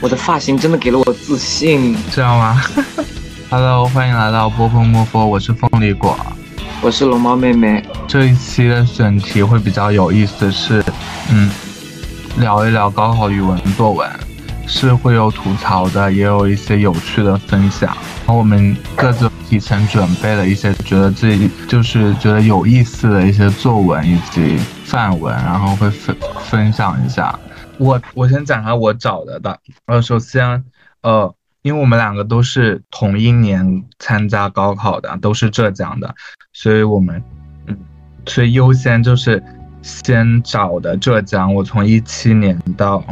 我的发型真的给了我自信，这样吗？Hello，欢迎来到波波摸波，我是凤梨果，我是龙猫妹妹。这一期的选题会比较有意思，是嗯，聊一聊高考语文作文，是会有吐槽的，也有一些有趣的分享。然后我们各自提前准备了一些觉得自己就是觉得有意思的一些作文以及范文，然后会分分享一下。我我先讲下我找的吧。呃，首先，呃，因为我们两个都是同一年参加高考的，都是浙江的，所以我们，嗯，所以优先就是先找的浙江。我从一七年到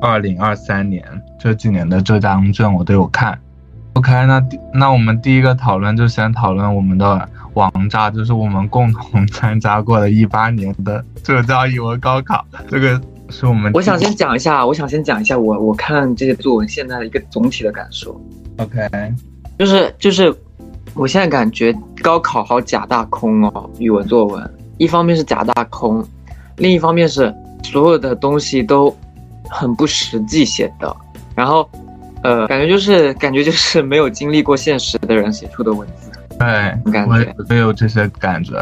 二零二三年这几年的浙江卷我都有看。OK，那那我们第一个讨论就先讨论我们的王炸，就是我们共同 参加过的一八年的浙江语文高考这个。是我们，我想先讲一下，我想先讲一下我我看这些作文现在的一个总体的感受。OK，就是就是，我现在感觉高考好假大空哦，语文作文，一方面是假大空，另一方面是所有的东西都很不实际写的，然后呃，感觉就是感觉就是没有经历过现实的人写出的文字。对，感觉没有这些感觉。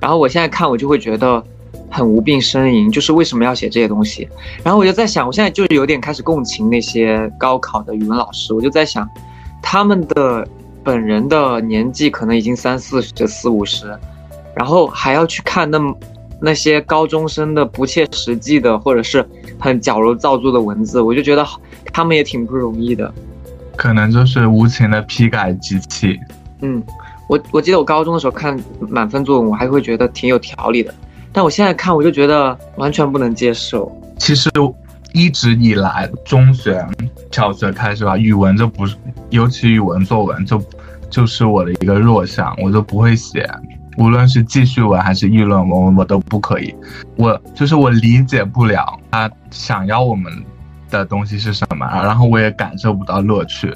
然后我现在看我就会觉得。很无病呻吟，就是为什么要写这些东西？然后我就在想，我现在就是有点开始共情那些高考的语文老师，我就在想，他们的本人的年纪可能已经三四十、四五十，然后还要去看那那些高中生的不切实际的或者是很矫揉造作的文字，我就觉得他们也挺不容易的。可能就是无情的批改机器。嗯，我我记得我高中的时候看满分作文，我还会觉得挺有条理的。但我现在看，我就觉得完全不能接受。其实一直以来，中学、小学开始吧，语文就不是，尤其语文作文就就是我的一个弱项，我就不会写。无论是记叙文还是议论文，我都不可以。我就是我理解不了他想要我们的东西是什么，然后我也感受不到乐趣。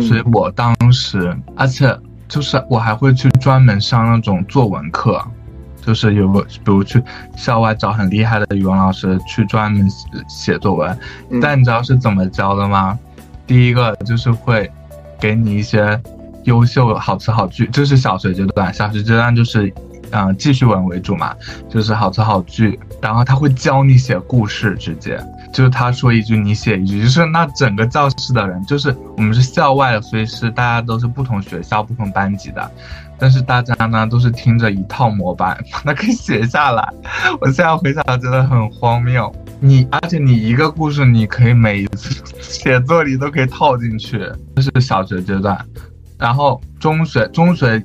所以我当时，而且就是我还会去专门上那种作文课。就是有个，比如去校外找很厉害的语文老师去专门写作文，但你知道是怎么教的吗？第一个就是会给你一些优秀好词好句，这是小学阶段，小学阶段就是，嗯，记叙文为主嘛，就是好词好句，然后他会教你写故事，直接就是他说一句你写一句，就是那整个教室的人，就是我们是校外的，所以是大家都是不同学校、不同班级的。但是大家呢都是听着一套模板，把它给写下来。我现在回想觉得很荒谬。你而且你一个故事，你可以每一次写作里都可以套进去。这是小学阶段，然后中学中学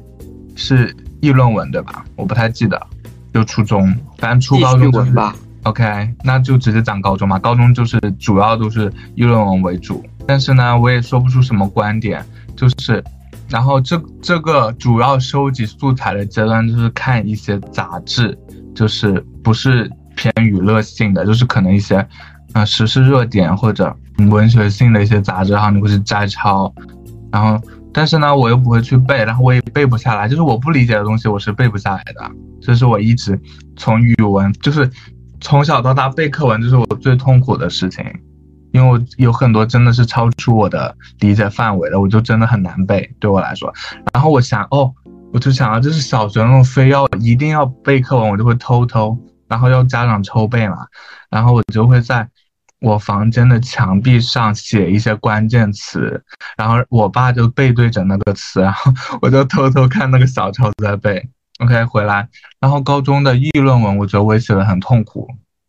是议论文对吧？我不太记得，就初中，反正初高中文吧。OK，那就直接讲高中嘛。高中就是主要都是议论文为主，但是呢，我也说不出什么观点，就是。然后这这个主要收集素材的阶段就是看一些杂志，就是不是偏娱乐性的，就是可能一些，呃，时事热点或者文学性的一些杂志，然后你会去摘抄，然后但是呢，我又不会去背，然后我也背不下来，就是我不理解的东西我是背不下来的，这是我一直从语文就是从小到大背课文就是我最痛苦的事情。因为我有很多真的是超出我的理解范围的，我就真的很难背，对我来说。然后我想，哦，我就想啊，就是小学那种非要一定要背课文，我就会偷偷，然后要家长抽背嘛，然后我就会在我房间的墙壁上写一些关键词，然后我爸就背对着那个词，然后我就偷偷看那个小抄在背。OK，回来，然后高中的议论文，我觉得我也写的很痛苦。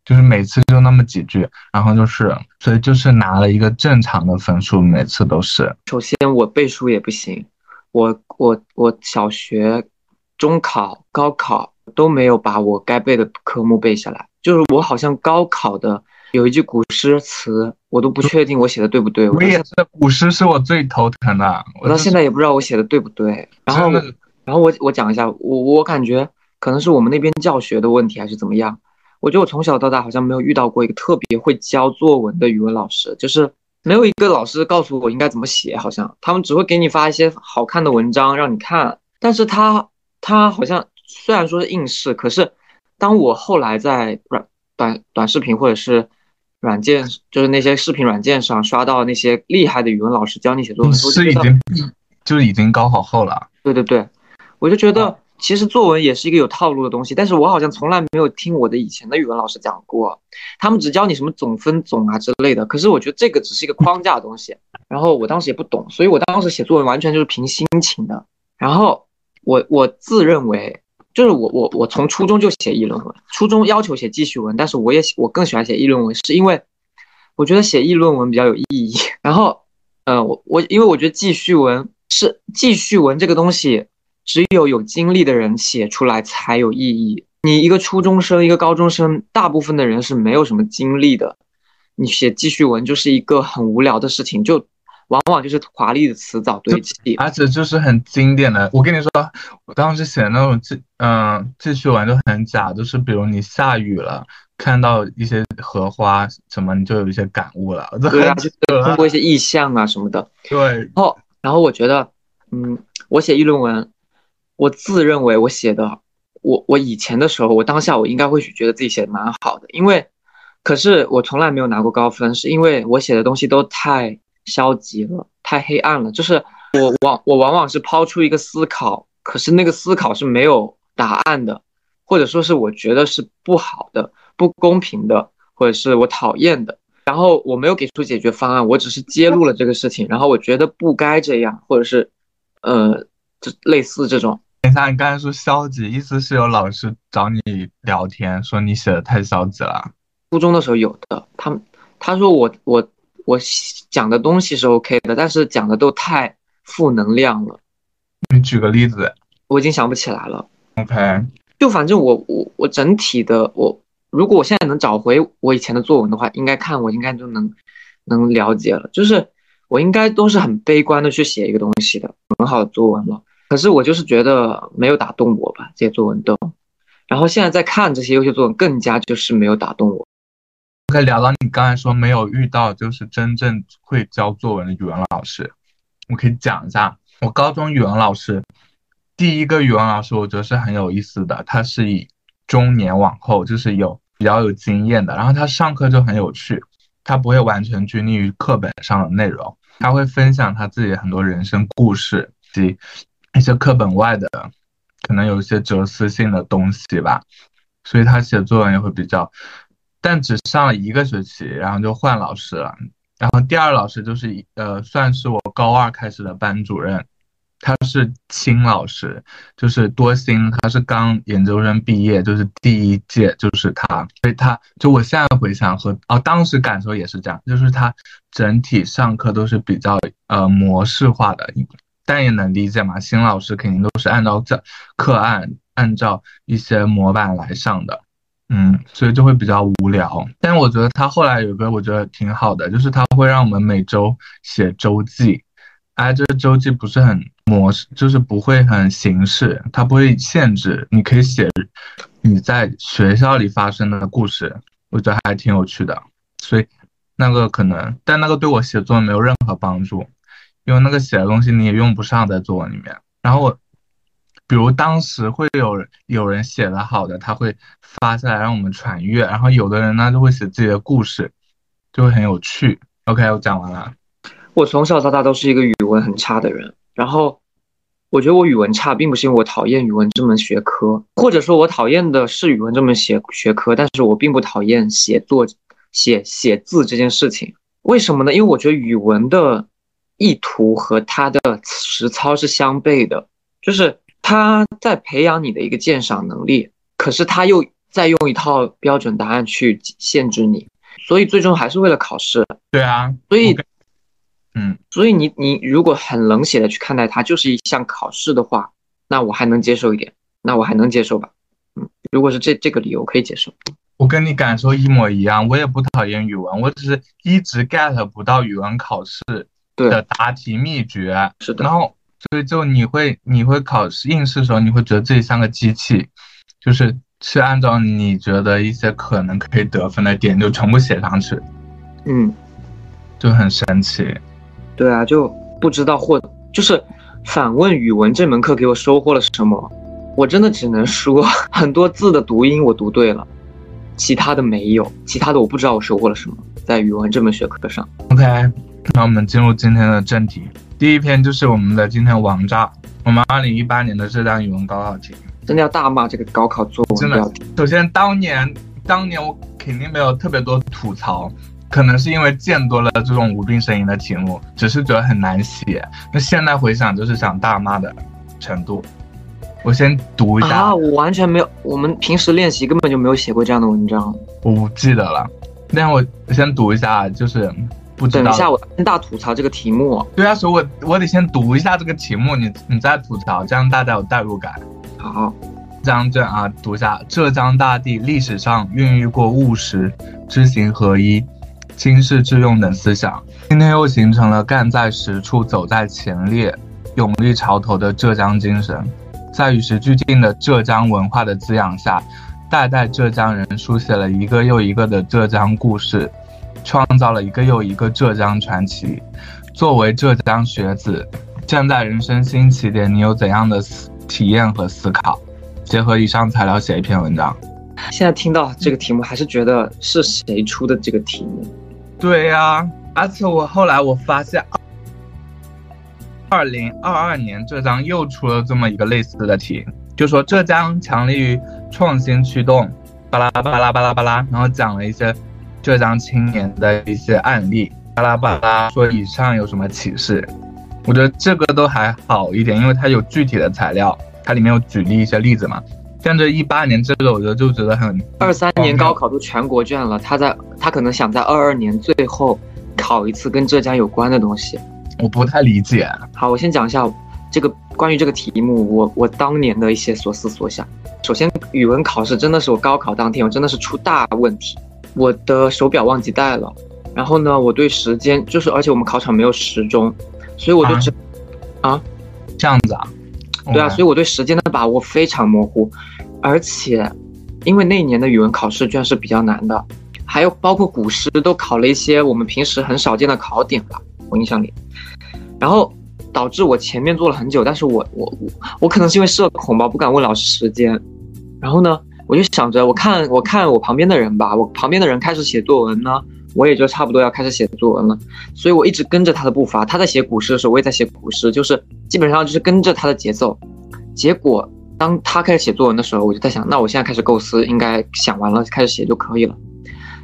就是每次就那么几句，然后就是，所以就是拿了一个正常的分数，每次都是。首先我背书也不行，我我我小学、中考、高考都没有把我该背的科目背下来。就是我好像高考的有一句古诗词，我都不确定我写的对不对。我也是，古诗是我最头疼的，我到现在也不知道我写的对不对。然后，然后我我讲一下，我我感觉可能是我们那边教学的问题，还是怎么样。我觉得我从小到大好像没有遇到过一个特别会教作文的语文老师，就是没有一个老师告诉我应该怎么写，好像他们只会给你发一些好看的文章让你看。但是他他好像虽然说是应试，可是当我后来在软短短视频或者是软件，就是那些视频软件上刷到那些厉害的语文老师教你写作文，是已经就已经高考后了。对对对，我就觉得其实作文也是一个有套路的东西，但是我好像从来没有听我的以前的语文老师讲过，他们只教你什么总分总啊之类的。可是我觉得这个只是一个框架的东西，然后我当时也不懂，所以我当时写作文完全就是凭心情的。然后我我自认为。就是我我我从初中就写议论文，初中要求写记叙文，但是我也我更喜欢写议论文，是因为我觉得写议论文比较有意义。然后，呃，我我因为我觉得记叙文是记叙文这个东西，只有有经历的人写出来才有意义。你一个初中生，一个高中生，大部分的人是没有什么经历的，你写记叙文就是一个很无聊的事情，就。往往就是华丽的词藻堆砌，而且就是很经典的。我跟你说，我当时写那种记，嗯，记叙文就很假，就是比如你下雨了，看到一些荷花什么，你就有一些感悟了。对啊，就通过一些意象啊什么的。对。然后，然后我觉得，嗯，我写议论文，我自认为我写的，我我以前的时候，我当下我应该会觉得自己写的蛮好的，因为，可是我从来没有拿过高分，是因为我写的东西都太。消极了，太黑暗了。就是我往我往往是抛出一个思考，可是那个思考是没有答案的，或者说是我觉得是不好的、不公平的，或者是我讨厌的。然后我没有给出解决方案，我只是揭露了这个事情。然后我觉得不该这样，或者是，呃，就类似这种。等一下，你刚才说消极，意思是有老师找你聊天，说你写的太消极了。初中的时候有的，他们他说我我。我讲的东西是 OK 的，但是讲的都太负能量了。你举个例子，我已经想不起来了。OK，就反正我我我整体的我，如果我现在能找回我以前的作文的话，应该看我应该就能能了解了。就是我应该都是很悲观的去写一个东西的，很好的作文了。可是我就是觉得没有打动我吧，这些作文都。然后现在在看这些优秀作文，更加就是没有打动我。可以聊到你刚才说没有遇到就是真正会教作文的语文老师，我可以讲一下，我高中语文老师第一个语文老师，我觉得是很有意思的，他是以中年往后就是有比较有经验的，然后他上课就很有趣，他不会完全拘泥于课本上的内容，他会分享他自己很多人生故事及一些课本外的可能有一些哲思性的东西吧，所以他写作文也会比较。但只上了一个学期，然后就换老师了。然后第二老师就是呃，算是我高二开始的班主任，他是新老师，就是多星，他是刚研究生毕业，就是第一届就是他。所以他就我现在回想和哦，当时感受也是这样，就是他整体上课都是比较呃模式化的，但也能理解嘛，新老师肯定都是按照这课案，按照一些模板来上的。嗯，所以就会比较无聊。但我觉得他后来有个我觉得挺好的，就是他会让我们每周写周记。哎，这个周记不是很模式，就是不会很形式，它不会限制，你可以写你在学校里发生的故事，我觉得还挺有趣的。所以那个可能，但那个对我写作没有任何帮助，因为那个写的东西你也用不上在作文里面。然后我。比如当时会有有人写的好的，他会发下来让我们传阅，然后有的人呢就会写自己的故事，就会很有趣。OK，我讲完了。我从小到大都是一个语文很差的人，然后我觉得我语文差，并不是因为我讨厌语文这门学科，或者说我讨厌的是语文这门学学科，但是我并不讨厌写作写写字这件事情。为什么呢？因为我觉得语文的意图和他的实操是相悖的，就是。他在培养你的一个鉴赏能力，可是他又在用一套标准答案去限制你，所以最终还是为了考试。对啊，所以，嗯，所以你你如果很冷血的去看待它，就是一项考试的话，那我还能接受一点，那我还能接受吧。嗯，如果是这这个理由可以接受。我跟你感受一模一样，我也不讨厌语文，我只是一直 get 不到语文考试的答题秘诀。是的，然后。所以就你会你会考试应试的时候，你会觉得自己像个机器，就是是按照你觉得一些可能可以得分的点就全部写上去，嗯，就很神奇。对啊，就不知道或就是反问语文这门课给我收获了什么？我真的只能说很多字的读音我读对了，其他的没有，其他的我不知道我收获了什么。在语文这门学科上。OK，那我们进入今天的正题。第一篇就是我们的今天王炸，我们二零一八年的浙江语文高考题。真的要大骂这个高考作文真的文。首先，当年当年我肯定没有特别多吐槽，可能是因为见多了这种无病呻吟的题目，只是觉得很难写。那现在回想，就是想大骂的程度。我先读一下，啊，我完全没有，我们平时练习根本就没有写过这样的文章。我不记得了。但我先读一下，就是不知道。等一下，我先大吐槽这个题目。对啊，所以我我得先读一下这个题目，你你再吐槽，这样大家有代入感。好，张震啊，读一下：浙江大地历史上孕育过务实、知行合一、经世致用等思想，今天又形成了干在实处、走在前列、勇立潮头的浙江精神。在与时俱进的浙江文化的滋养下，代代浙江人书写了一个又一个的浙江故事，创造了一个又一个浙江传奇。作为浙江学子，站在人生新起点，你有怎样的思体验和思考？结合以上材料写一篇文章。现在听到这个题目，还是觉得是谁出的这个题目？对呀、而且我后来我发现，二零二二年浙江又出了这么一个类似的题，就说浙江强力于创新驱动，巴拉巴拉巴拉巴拉，然后讲了一些浙江青年的一些案例，巴拉巴拉说以上有什么启示？我觉得这个都还好一点，因为它有具体的材料，它里面有举例一些例子嘛。像这一八年这个，我觉得就觉得很二三年高考都全国卷了，他在他可能想在二二年最后考一次跟浙江有关的东西。我不太理解。好，我先讲一下这个关于这个题目，我我当年的一些所思所想。首先，语文考试真的是我高考当天，我真的是出大问题，我的手表忘记带了。然后呢，我对时间就是，而且我们考场没有时钟，所以我就只啊这样子啊？对啊所以我对时间的把握非常模糊，而且因为那一年的语文考试卷是比较难的，还有包括古诗都考了一些我们平时很少见的考点吧，我印象里，然后导致我前面做了很久，但是我我我我可能是因为社恐吧，不敢问老师时间，然后呢，我就想着我看我看我旁边的人吧，我旁边的人开始写作文呢。我也就差不多要开始写作文了，所以我一直跟着他的步伐。他在写古诗的时候，我也在写古诗，就是基本上就是跟着他的节奏。结果当他开始写作文的时候，我就在想，那我现在开始构思，应该想完了开始写就可以了。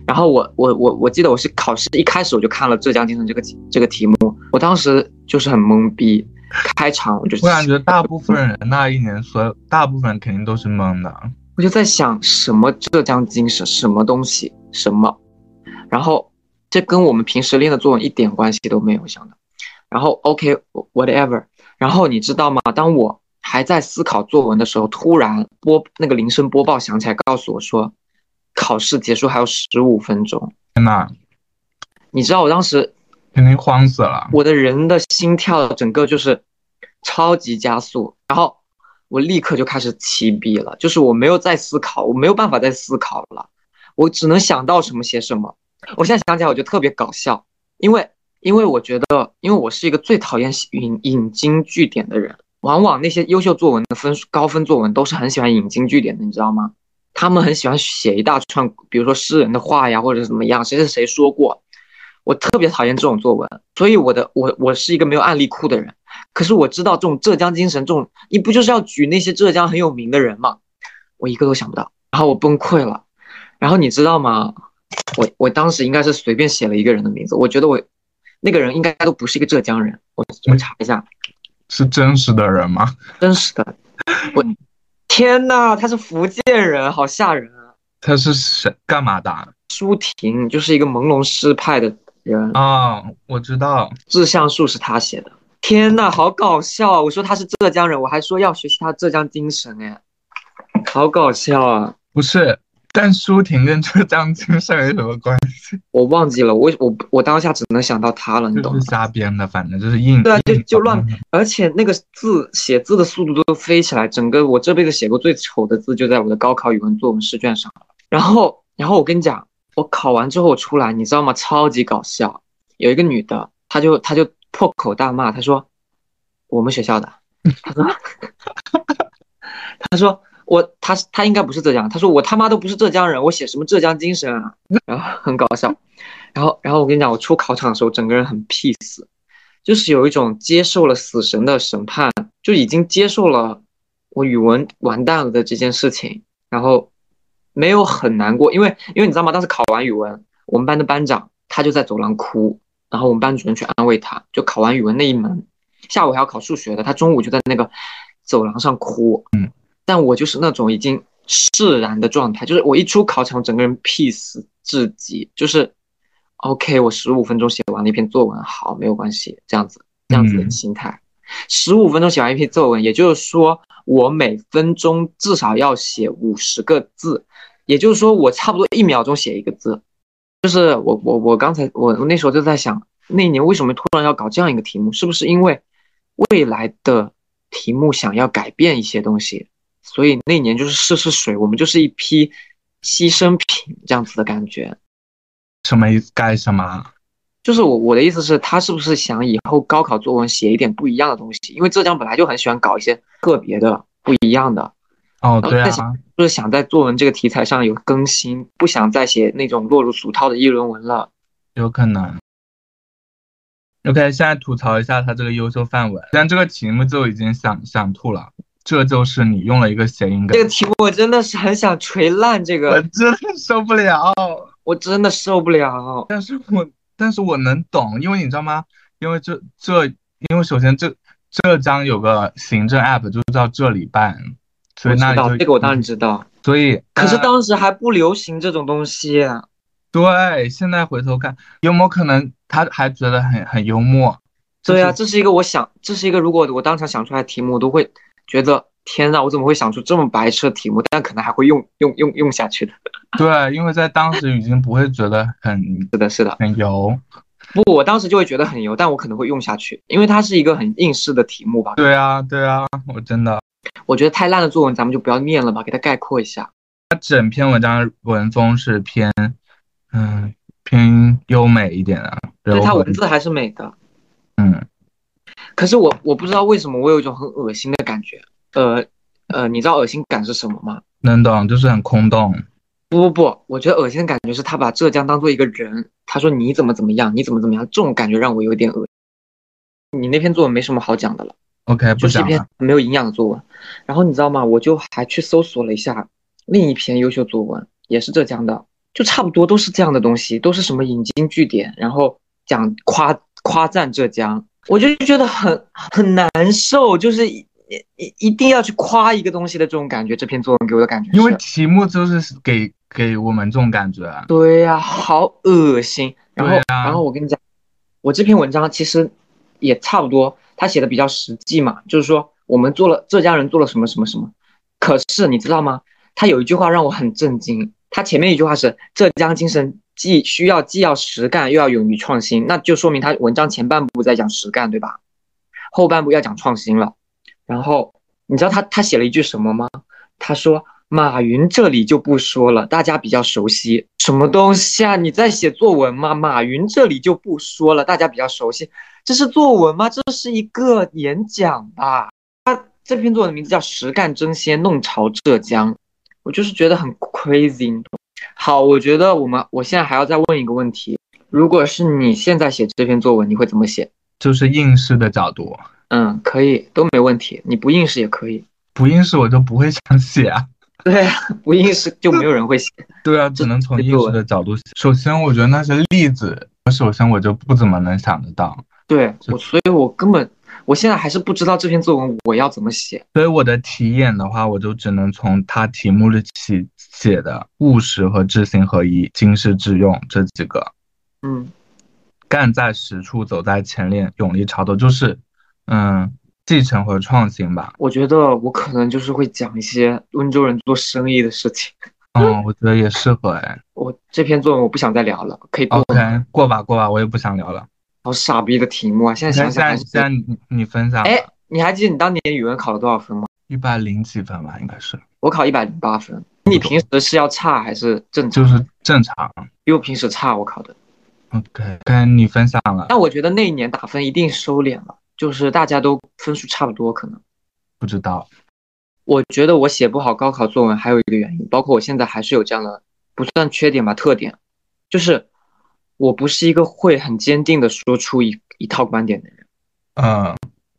然后我我我我记得我是考试一开始我就看了浙江精神这个这个题目，我当时就是很懵逼。开场我就我感觉大部分人那一年，所有大部分肯定都是懵的。我就在想什么浙江精神，什么东西，什么，然后这跟我们平时练的作文一点关系都没有，想的。然后 OK whatever，然后你知道吗？当我还在思考作文的时候，突然播那个铃声播报响起来，告诉我说考试结束还有十五分钟。天呐，你知道我当时肯定慌死了。我的人的心跳整个就是超级加速，然后我立刻就开始起笔了，就是我没有再思考，我没有办法再思考了，我只能想到什么写什么。我现在想起来，我就特别搞笑，因为因为我觉得，因为我是一个最讨厌引引经据典的人，往往那些优秀作文的分数高分作文都是很喜欢引经据典的，你知道吗？他们很喜欢写一大串，比如说诗人的话呀，或者怎么样，谁谁谁说过。我特别讨厌这种作文，所以我的我我是一个没有案例库的人。可是我知道这种浙江精神，这种你不就是要举那些浙江很有名的人吗？我一个都想不到，然后我崩溃了。然后你知道吗？我我当时应该是随便写了一个人的名字，我觉得我那个人应该都不是一个浙江人。我我查一下，是真实的人吗？真实的。我天呐，他是福建人，好吓人啊！他是谁？干嘛的？舒婷就是一个朦胧诗派的人，啊、我知道。志向树是他写的。天呐，好搞笑啊！我说他是浙江人，我还说要学习他浙江精神，哎，好搞笑啊！不是，但舒婷跟浙江精神有什么关系？我忘记了，我我我当下只能想到他了，你懂吗就是？瞎编的，反正就是硬。对啊，就就乱，而且那个字写字的速度都飞起来，整个我这辈子写过最丑的字就在我的高考语文作文试卷上了。然后，然后我跟你讲，我考完之后出来，你知道吗？超级搞笑，有一个女的，她就她就破口大骂，他说我们学校的，他说 他说我他他应该不是浙江，他说我他妈都不是浙江人，我写什么浙江精神啊？然后很搞笑。然后，然后我跟你讲，我出考场的时候，整个人很 peace，就是有一种接受了死神的审判，就已经接受了我语文完蛋了的这件事情，然后没有很难过，因为因为你知道吗？当时考完语文，我们班的班长他就在走廊哭，然后我们班主任去安慰他，就考完语文那一门，下午还要考数学的，他中午就在那个走廊上哭，嗯，但我就是那种已经释然的状态，就是我一出考场，整个人 peace 至极，就是 OK，我十五分钟写完了一篇作文，好，没有关系，这样子这样子的嗯心态，十五分钟写完一篇作文，也就是说我每分钟至少要写五十个字，也就是说我差不多一秒钟写一个字，就是我我我刚才我我那时候就在想，那一年为什么突然要搞这样一个题目？是不是因为未来的题目想要改变一些东西，所以那年就是试试水，我们就是一批牺牲品这样子的感觉。什么意思？干什么？就是我我的意思是，他是不是想以后高考作文写一点不一样的东西？因为浙江本来就很喜欢搞一些特别的、不一样的，哦，对啊，就是想在作文这个题材上有更新，不想再写那种落入俗套的议论文了。有可能。OK，现在吐槽一下他这个优秀范文，但这个题目就已经想想吐了。这就是你用了一个谐音梗这，个题目我真的是很想锤烂这个我，真的受不了。我真的受不了。但是我但是我能懂，因为你知道吗？因为这这，因为首先这浙江有个行政 app 就叫这里办，所我知道以那里就这个我当然知道，所以可是呃当时还不流行这种东西。对，现在回头看，有没有可能他还觉得很很幽默？对啊，这是一个我想，这是一个如果我当场想出来的题目，我都会觉得天呐，我怎么会想出这么白痴的题目？但可能还会用用用用下去的。对，因为在当时已经不会觉得很 是的，是的。很油。不，我当时就会觉得很油，但我可能会用下去，因为它是一个很应试的题目吧。对啊，对啊，我真的，我觉得太烂的作文咱们就不要念了吧，给它概括一下。它整篇文章文风是偏，嗯，偏优美一点的，对。它文字还是美的。嗯，可是我我不知道为什么我有一种很恶心的感觉。呃呃，你知道恶心感是什么吗？能懂，就是很空洞。不不不，我觉得恶心的感觉是他把浙江当做一个人，他说你怎么怎么样，你怎么怎么样，这种感觉让我有点恶心。你那篇作文没什么好讲的了，OK，不就是一篇。没有营养的作文。然后你知道吗？我就还去搜索了一下另一篇优秀作文，也是浙江的，就差不多都是这样的东西，都是什么引经据典，然后讲夸夸赞浙江，我就觉得很很难受，就是一一一定要去夸一个东西的这种感觉。这篇作文给我的感觉，因为题目就是给给我们这种感觉。对呀、好恶心。然后，啊然后我跟你讲，我这篇文章其实也差不多，他写的比较实际嘛，就是说我们做了浙江人做了什么什么什么。可是你知道吗？他有一句话让我很震惊，他前面一句话是浙江精神既需要既要实干又要勇于创新，那就说明他文章前半部在讲实干，对吧？后半部要讲创新了。然后你知道他他写了一句什么吗？他说马云这里就不说了，大家比较熟悉。什么东西啊？你在写作文吗？马云这里就不说了，大家比较熟悉。这是作文吗？这是一个演讲吧？他这篇作文的名字叫《实干争先，弄潮浙江》，我就是觉得很 crazy。好，我觉得我们我现在还要再问一个问题：如果是你现在写这篇作文，你会怎么写？就是应试的角度，嗯，可以，都没问题。你不应试也可以。不应试我就不会想写啊。对啊，不应试就没有人会写。对啊，只能从应试的角度写。首先，我觉得那些例子，首先我就不怎么能想得到，对我，所以我根本我现在还是不知道这篇作文我要怎么写。所以我的题眼的话，我就只能从它题目里起写的务实和知行合一、经世致用这几个，嗯，干在实处，走在前列，勇立潮头，就是嗯，继承和创新吧。我觉得我可能就是会讲一些温州人做生意的事情。嗯，我觉得也适合哎。我这篇作文我不想再聊了，可以过吗 OK，过吧过吧，我也不想聊了。好傻逼的题目啊！现在想想还是现在你你分享哎，你还记得你当年语文考了多少分吗？一百零几分吧，应该是，我考一百零八分。你平时是要差还是正常？就是正常。比我平时差，我考的。OK，跟你分享了，但我觉得那一年打分一定收敛了，就是大家都分数差不多，可能。不知道。我觉得我写不好高考作文还有一个原因，包括我现在还是有这样的不算缺点吧，特点，就是我不是一个会很坚定的说出一一套观点的人，嗯，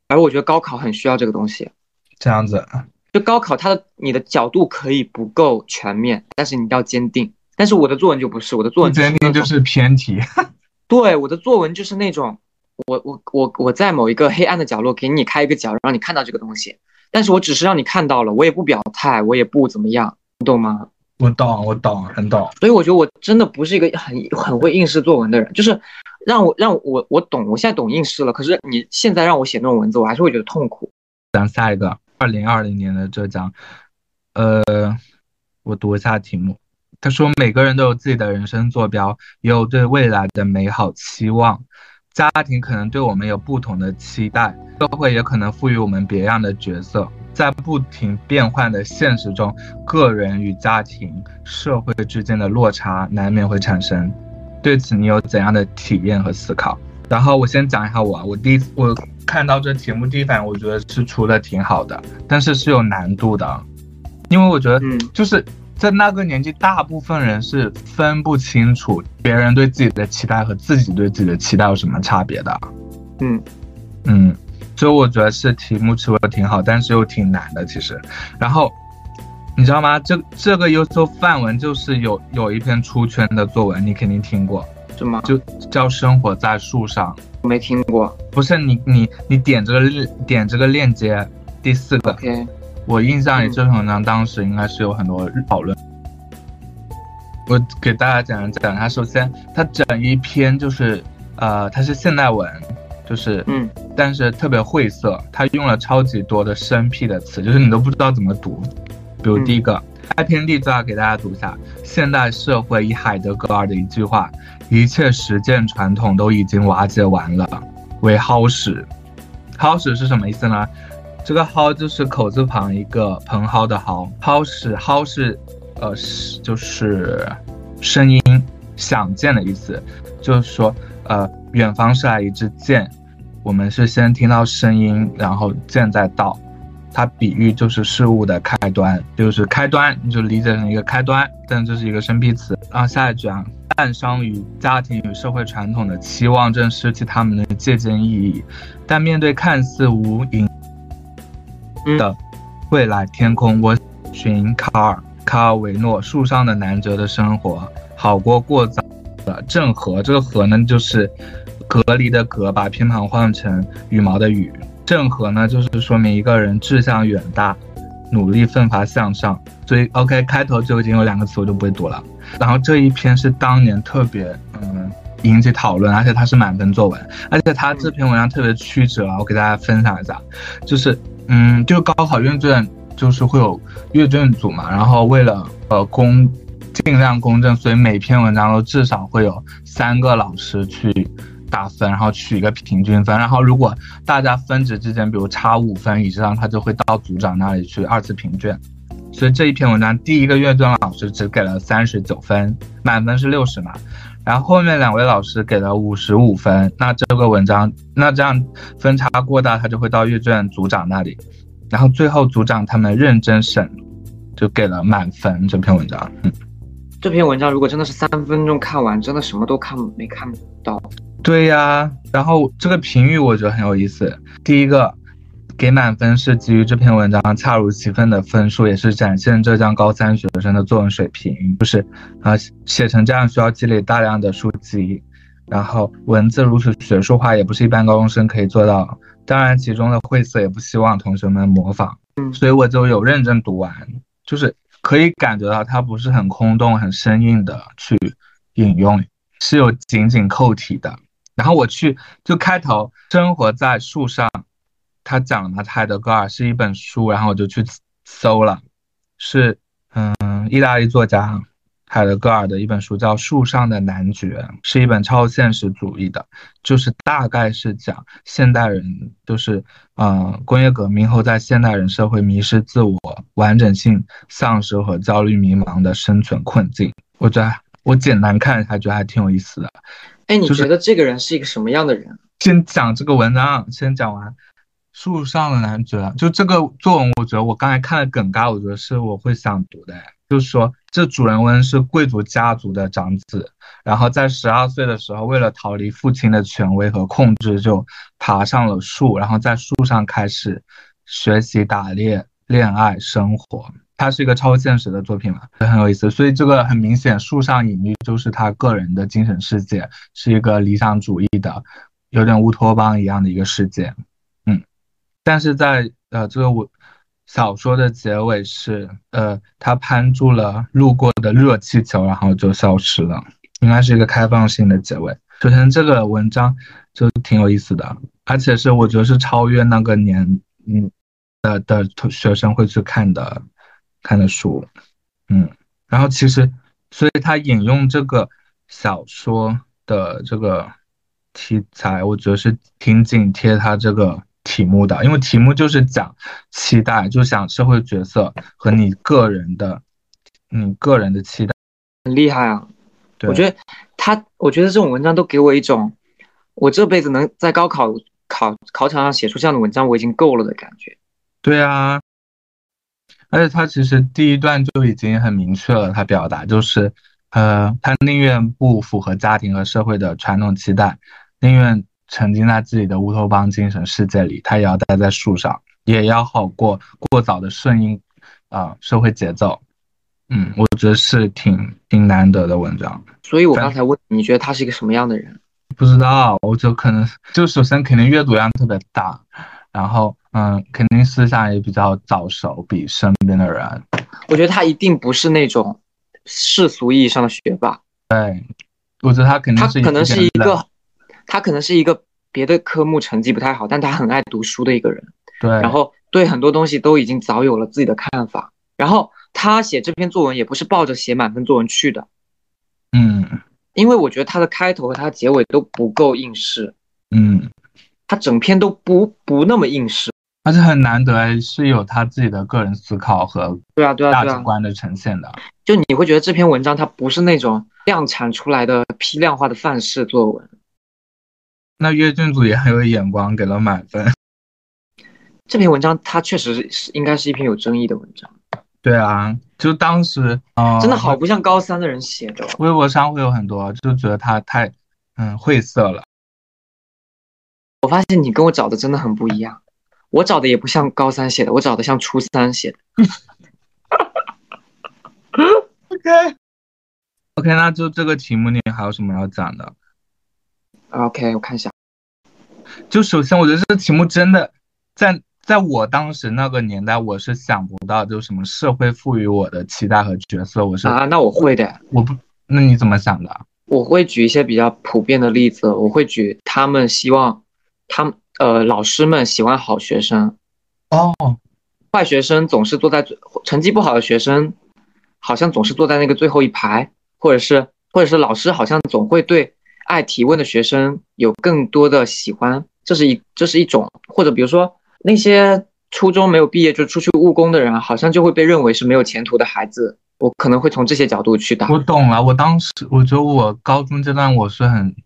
而我觉得高考很需要这个东西。这样子，就高考，它的你的角度可以不够全面，但是你要坚定。但是我的作文就不是，我的作文坚定就是偏题。对，我的作文就是那种，我我我我在某一个黑暗的角落给你开一个角，让你看到这个东西。但是我只是让你看到了，我也不表态，我也不怎么样，你懂吗？我懂，我懂，很懂。所以我觉得我真的不是一个很很会应试作文的人，就是让我让我我懂，我现在懂应试了。可是你现在让我写那种文字，我还是会觉得痛苦。咱下一个，二零二零年的浙江，呃，我读一下题目。他说：“每个人都有自己的人生坐标，也有对未来的美好期望。家庭可能对我们有不同的期待，社会也可能赋予我们别样的角色。在不停变换的现实中，个人与家庭、社会之间的落差难免会产生。对此，你有怎样的体验和思考？”然后我先讲一下我，我第一次我看到这题目第一反应，我觉得是出的挺好的，但是是有难度的，因为我觉得，嗯，就是。在那个年纪，大部分人是分不清楚别人对自己的期待和自己对自己的期待有什么差别的。嗯嗯，所以我觉得是题目出的挺好，但是又挺难的。其实，然后你知道吗？这这个优秀范文就是有有一篇出圈的作文，你肯定听过，是吗？就叫《生活在树上》，我没听过。不是你你你点这个链点这个链接，第四个。O.K. 我印象里这篇文章当时应该是有很多讨论。我给大家讲讲它。首先，它整一篇就是，呃，它是现代文，就是，嗯，但是特别晦涩，他用了超级多的生僻的词，就是你都不知道怎么读。比如第一个开篇例就要给大家读一下：现代社会以海德格尔的一句话，一切实践传统都已经瓦解完了，为好使。好使是什么意思呢？这个蒿就是口字旁一个蓬蒿的蒿，蒿是蒿是，呃是就是声音响箭的意思，就是说呃远方射来一支箭，我们是先听到声音，然后箭再到，它比喻就是事物的开端，就是开端，你就理解成一个开端，但这是一个生僻词。然后下一句啊，暗伤于家庭与社会传统的期望正失去他们的借鉴意义，但面对看似无垠。的未来天空，我寻卡尔卡尔维诺树上的南哲的生活，好过过早的郑和。这个和呢，就是隔离的隔，把偏旁换成羽毛的羽。郑和呢，就是说明一个人志向远大，努力奋发向上。所以，OK，开头就已经有两个词，我就不会读了。然后这一篇是当年特别嗯引起讨论，而且它是满分作文，而且它这篇文章特别曲折，我给大家分享一下，就是。嗯，就高考阅卷就是会有阅卷组嘛，然后为了呃公尽量公正，所以每篇文章都至少会有三个老师去打分，然后取一个平均分，然后如果大家分值之间比如差五分以上，他就会到组长那里去二次评卷。所以这一篇文章第一个阅卷老师只给了三十九分，满分是六十嘛，然后后面两位老师给了五十五分，那这个文章那这样分差过大，他就会到阅卷组长那里，然后最后组长他们认真审，就给了满分这篇文章。嗯，这篇文章如果真的是三分钟看完，真的什么都看没看到。对呀，然后这个评语我觉得很有意思，第一个。给满分是基于这篇文章恰如其分的分数，也是展现浙江高三学生的作文水平。就是啊，写成这样需要积累大量的书籍，然后文字如此学术化，也不是一般高中生可以做到。当然，其中的晦涩也不希望同学们模仿。嗯，所以我就有认真读完，就是可以感觉到它不是很空洞、很生硬的去引用，是有紧紧扣题的。然后我去就开头生活在树上。他讲了泰德格尔是一本书，然后我就去搜了，是嗯，意大利作家海德格尔的一本书，叫《树上的男爵》，是一本超现实主义的，就是大概是讲现代人，就是嗯，工业革命后在现代人社会迷失自我、完整性丧失和焦虑迷茫的生存困境。我觉得我简单看一下，觉得还挺有意思的。哎，你觉得这个人是一个什么样的人？先讲这个文章，先讲完。树上的男爵，就这个作文，我觉得我刚才看了梗概，我觉得是我会想读的。就是说这主人翁是贵族家族的长子，然后在十二岁的时候，为了逃离父亲的权威和控制，就爬上了树，然后在树上开始学习打猎、恋爱、生活。它是一个超现实的作品嘛，很有意思。所以这个很明显，树上隐喻就是他个人的精神世界，是一个理想主义的，有点乌托邦一样的一个世界。嗯，但是在呃这个我。小说的结尾是，呃，他攀住了路过的热气球，然后就消失了，应该是一个开放性的结尾。首先，这个文章就挺有意思的，而且是我觉得是超越那个年，嗯，的的学生会去看的看的书，嗯，然后其实，所以他引用这个小说的这个题材，我觉得是挺紧贴他这个。题目的，因为题目就是讲期待，就想社会角色和你个人的，你个人的期待，很厉害啊！我觉得他，我觉得这种文章都给我一种，我这辈子能在高考考考场上写出这样的文章，我已经够了的感觉。对啊，而且他其实第一段就已经很明确了，他表达就是，呃，他宁愿不符合家庭和社会的传统期待，宁愿。沉浸在自己的乌托邦精神世界里，他也要待在树上，也要好过过早的顺应啊社会节奏。嗯，我觉得是挺挺难得的文章。所以我刚才问你觉得他是一个什么样的人？不知道，我就可能就首先肯定阅读量特别大，然后嗯，肯定思想也比较早熟，比身边的人。我觉得他一定不是那种世俗意义上的学霸。对，我觉得他肯定是他可能是一个。他可能是一个别的科目成绩不太好，但他很爱读书的一个人。对，然后对很多东西都已经早有了自己的看法。然后他写这篇作文也不是抱着写满分作文去的。嗯，因为我觉得他的开头和他的结尾都不够应试。嗯，他整篇都不不那么应试，而且很难得是有他自己的个人思考和对啊对啊价值观的呈现的。就你会觉得这篇文章它不是那种量产出来的批量化的范式作文。那阅卷组也很有眼光，给了满分。这篇文章它确实是应该是一篇有争议的文章。对啊，就当时啊，真的好不像高三的人写的。微博上会有很多，就觉得他太嗯晦涩了。我发现你跟我找的真的很不一样，我找的也不像高三写的，我找的像初三写的。OK OK，那就这个题目你还有什么要讲的？OK，我看一下。就首先，我觉得这个题目真的，在在我当时那个年代，我是想不到，就什么社会赋予我的期待和角色，我是啊，那我会的。我不，那你怎么想的？我会举一些比较普遍的例子，我会举他们希望，他们呃，老师们喜欢好学生，哦，坏学生总是坐在最成绩不好的学生，好像总是坐在那个最后一排，或者是或者是老师好像总会对。爱提问的学生有更多的喜欢，这是一这是一种，或者比如说那些初中没有毕业就出去务工的人，好像就会被认为是没有前途的孩子。我可能会从这些角度去打。我懂了，我当时我觉得我高中阶段我是很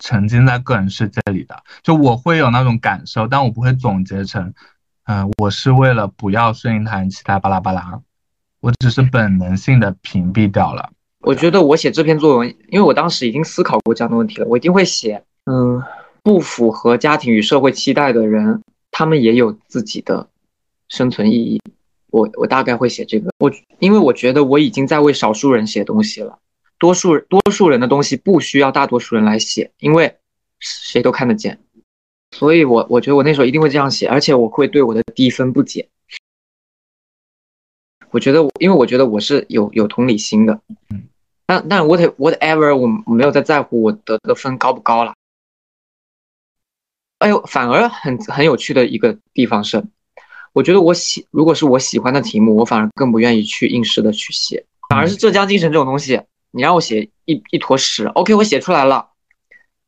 沉浸在个人世界里的，就我会有那种感受，但我不会总结成，嗯，我是为了不要顺应他人期待，巴拉巴拉，我只是本能性的屏蔽掉了。我觉得我写这篇作文，因为我当时已经思考过这样的问题了，我一定会写，嗯，不符合家庭与社会期待的人，他们也有自己的生存意义。我我大概会写这个，我因为我觉得我已经在为少数人写东西了，多数多数人的东西不需要大多数人来写，因为谁都看得见，所以我我觉得我那时候一定会这样写，而且我会对我的低分不减。我觉得我，因为我觉得我是有有同理心的，但但 what whatever 我我没有在在乎我得的分高不高了。哎呦，反而很很有趣的一个地方是，我觉得我喜如果是我喜欢的题目，我反而更不愿意去应试的去写。反而是浙江精神这种东西，你让我写一一坨屎，OK，我写出来了，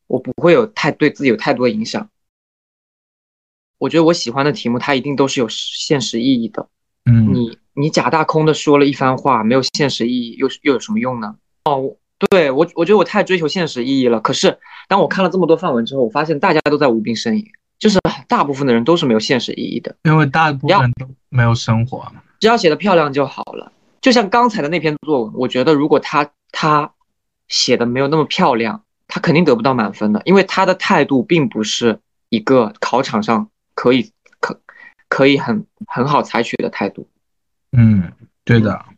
我不会有太对自己有太多影响。我觉得我喜欢的题目，它一定都是有现实意义的。嗯，你你假大空的说了一番话，没有现实意义，又又有什么用呢？哦，对我，我觉得我太追求现实意义了。可是，当我看了这么多范文之后，我发现大家都在无病呻吟，就是大部分的人都是没有现实意义的，因为大部分人都没有生活，只要写的漂亮就好了。就像刚才的那篇作文，我觉得如果他他写的没有那么漂亮，他肯定得不到满分的，因为他的态度并不是一个考场上可以可可以很很好采取的态度。嗯，对的。对，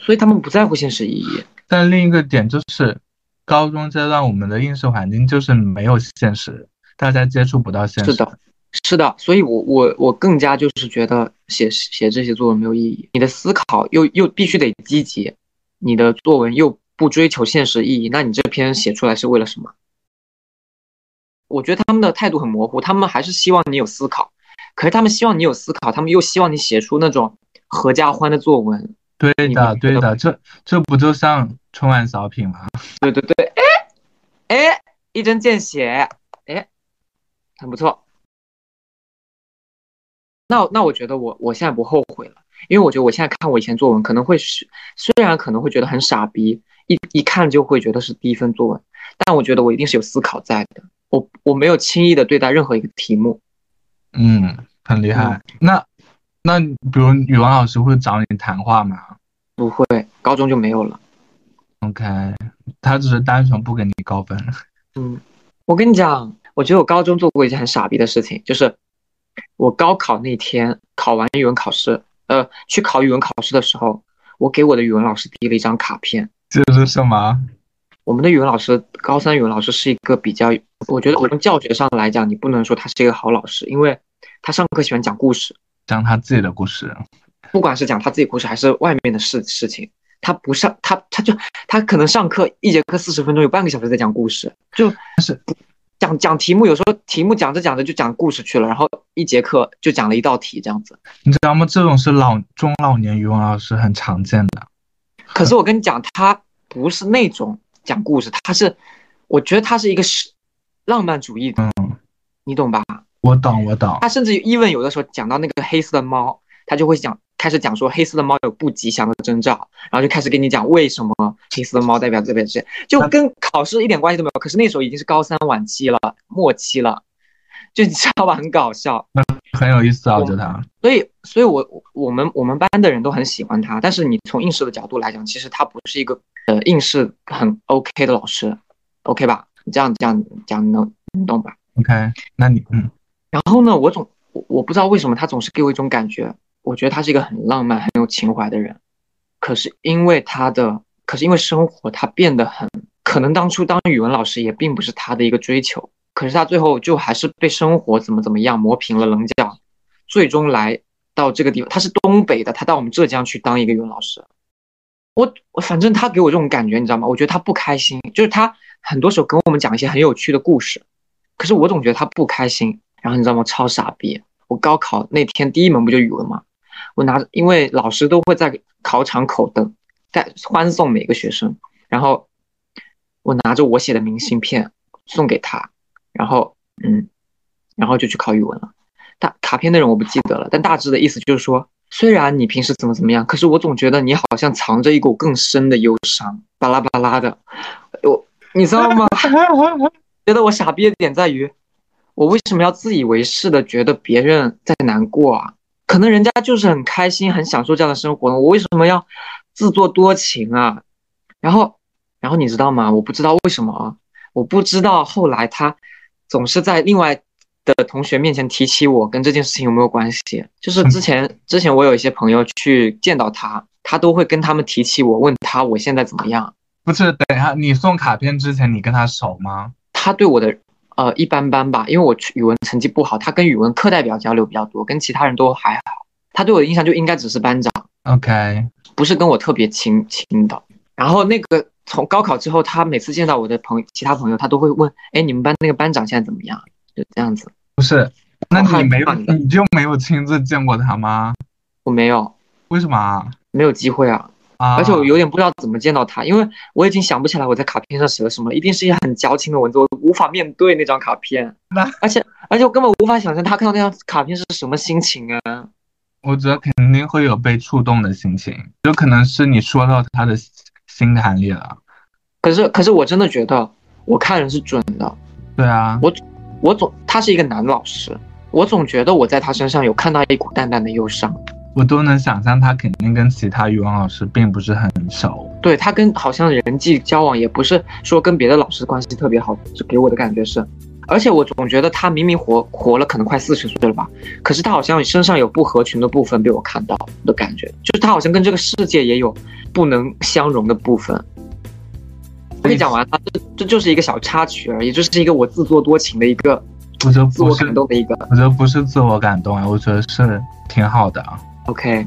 所以他们不在乎现实意义。但另一个点就是，高中阶段我们的应试环境就是没有现实，大家接触不到现实。是的。是的，所以，我我我更加就是觉得写写这些作文没有意义。你的思考又又必须得积极，你的作文又不追求现实意义，那你这篇写出来是为了什么？我觉得他们的态度很模糊，他们还是希望你有思考，可是他们希望你有思考，他们又希望你写出那种合家欢的作文。对的，对的，这这不就像春晚小品吗？对对对，哎哎，一针见血，哎，很不错。那那我觉得我我现在不后悔了，因为我觉得我现在看我以前作文可能会是虽然可能会觉得很傻逼，一一看就会觉得是低分作文，但我觉得我一定是有思考在的，我我没有轻易的对待任何一个题目。嗯，很厉害。那那比如语文老师会找你谈话吗？不会，高中就没有了。OK，他只是单纯不给你高分。嗯，我跟你讲，我觉得我高中做过一件很傻逼的事情，就是。我高考那天考完语文考试，呃，去考语文考试的时候，我给我的语文老师递了一张卡片。这是什么？我们的语文老师，高三语文老师是一个比较，我觉得我从教学上来讲，你不能说他是一个好老师，因为他上课喜欢讲故事，讲他自己的故事，不管是讲他自己故事还是外面的事事情，他不上他他就他可能上课一节课四十分钟，有半个小时在讲故事，就是。讲讲题目，有时候题目讲着讲着就讲故事去了，然后一节课就讲了一道题这样子。你知道吗？这种是老中老年语文老师很常见的。可是我跟你讲，他不是那种讲故事，他是，我觉得他是一个是浪漫主义的，嗯，你懂吧？我懂，我懂。他甚至一问有的时候讲到那个黑色的猫，他就会讲。开始讲说黑色的猫有不吉祥的征兆，然后就开始跟你讲为什么黑色的猫代表这边是，就跟考试一点关系都没有。可是那时候已经是高三晚期了，末期了，就你知道吧，很搞笑，很有意思啊，我觉得。所以，所以我我们我们班的人都很喜欢他。但是你从应试的角度来讲，其实他不是一个呃应试很 OK 的老师，OK 吧？你这样这样讲能你懂吧？OK，那你嗯。然后呢，我总我我不知道为什么他总是给我一种感觉。我觉得他是一个很浪漫、很有情怀的人，可是因为他的，可是因为生活，他变得很可能当初当语文老师也并不是他的一个追求，可是他最后就还是被生活怎么怎么样磨平了棱角，最终来到这个地方。他是东北的，他到我们浙江去当一个语文老师。我我反正他给我这种感觉，你知道吗？我觉得他不开心，就是他很多时候跟我们讲一些很有趣的故事，可是我总觉得他不开心。然后你知道吗？超傻逼！我高考那天第一门不就语文吗？我拿着，因为老师都会在考场口等，在欢送每个学生。然后我拿着我写的明信片送给他，然后嗯，然后就去考语文了。大卡片内容我不记得了，但大致的意思就是说，虽然你平时怎么怎么样，可是我总觉得你好像藏着一股更深的忧伤，巴拉巴拉的。我你知道吗？觉得我傻逼的点在于，我为什么要自以为是的觉得别人在难过啊？可能人家就是很开心、很享受这样的生活呢。我为什么要自作多情啊？然后，然后你知道吗？我不知道为什么啊。我不知道后来他总是在另外的同学面前提起我，跟这件事情有没有关系？就是之前之前我有一些朋友去见到他，他都会跟他们提起我，问他我现在怎么样。不是，等一下，你送卡片之前你跟他熟吗？他对我的。呃，一般般吧，因为我语文成绩不好，他跟语文课代表交流比较多，跟其他人都还好。他对我的印象就应该只是班长，OK，不是跟我特别亲亲的。然后那个从高考之后，他每次见到我的朋其他朋友，他都会问：“哎，你们班那个班长现在怎么样？”就这样子。不是，那你没有，你就没有亲自见过他吗？我没有。为什么？没有机会啊。而且我有点不知道怎么见到他，因为我已经想不起来我在卡片上写了什么，一定是一些很矫情的文字，我无法面对那张卡片。那而且而且我根本无法想象他看到那张卡片是什么心情啊！我觉得肯定会有被触动的心情，有可能是你说到他的心坎里了。可是可是我真的觉得我看人是准的。对啊，我我总他是一个男老师，我总觉得我在他身上有看到一股淡淡的忧伤。我都能想象他肯定跟其他语文老师并不是很熟。对他跟好像人际交往也不是说跟别的老师关系特别好，就给我的感觉是。而且我总觉得他明明活活了可能快四十岁了吧，可是他好像身上有不合群的部分被我看到的感觉，就是他好像跟这个世界也有不能相容的部分。我跟你讲完了，这这就是一个小插曲而已，就是一个我自作多情的一个，我觉得自我感动的一个。我觉得不是自我感动啊，我觉得是挺好的。OK，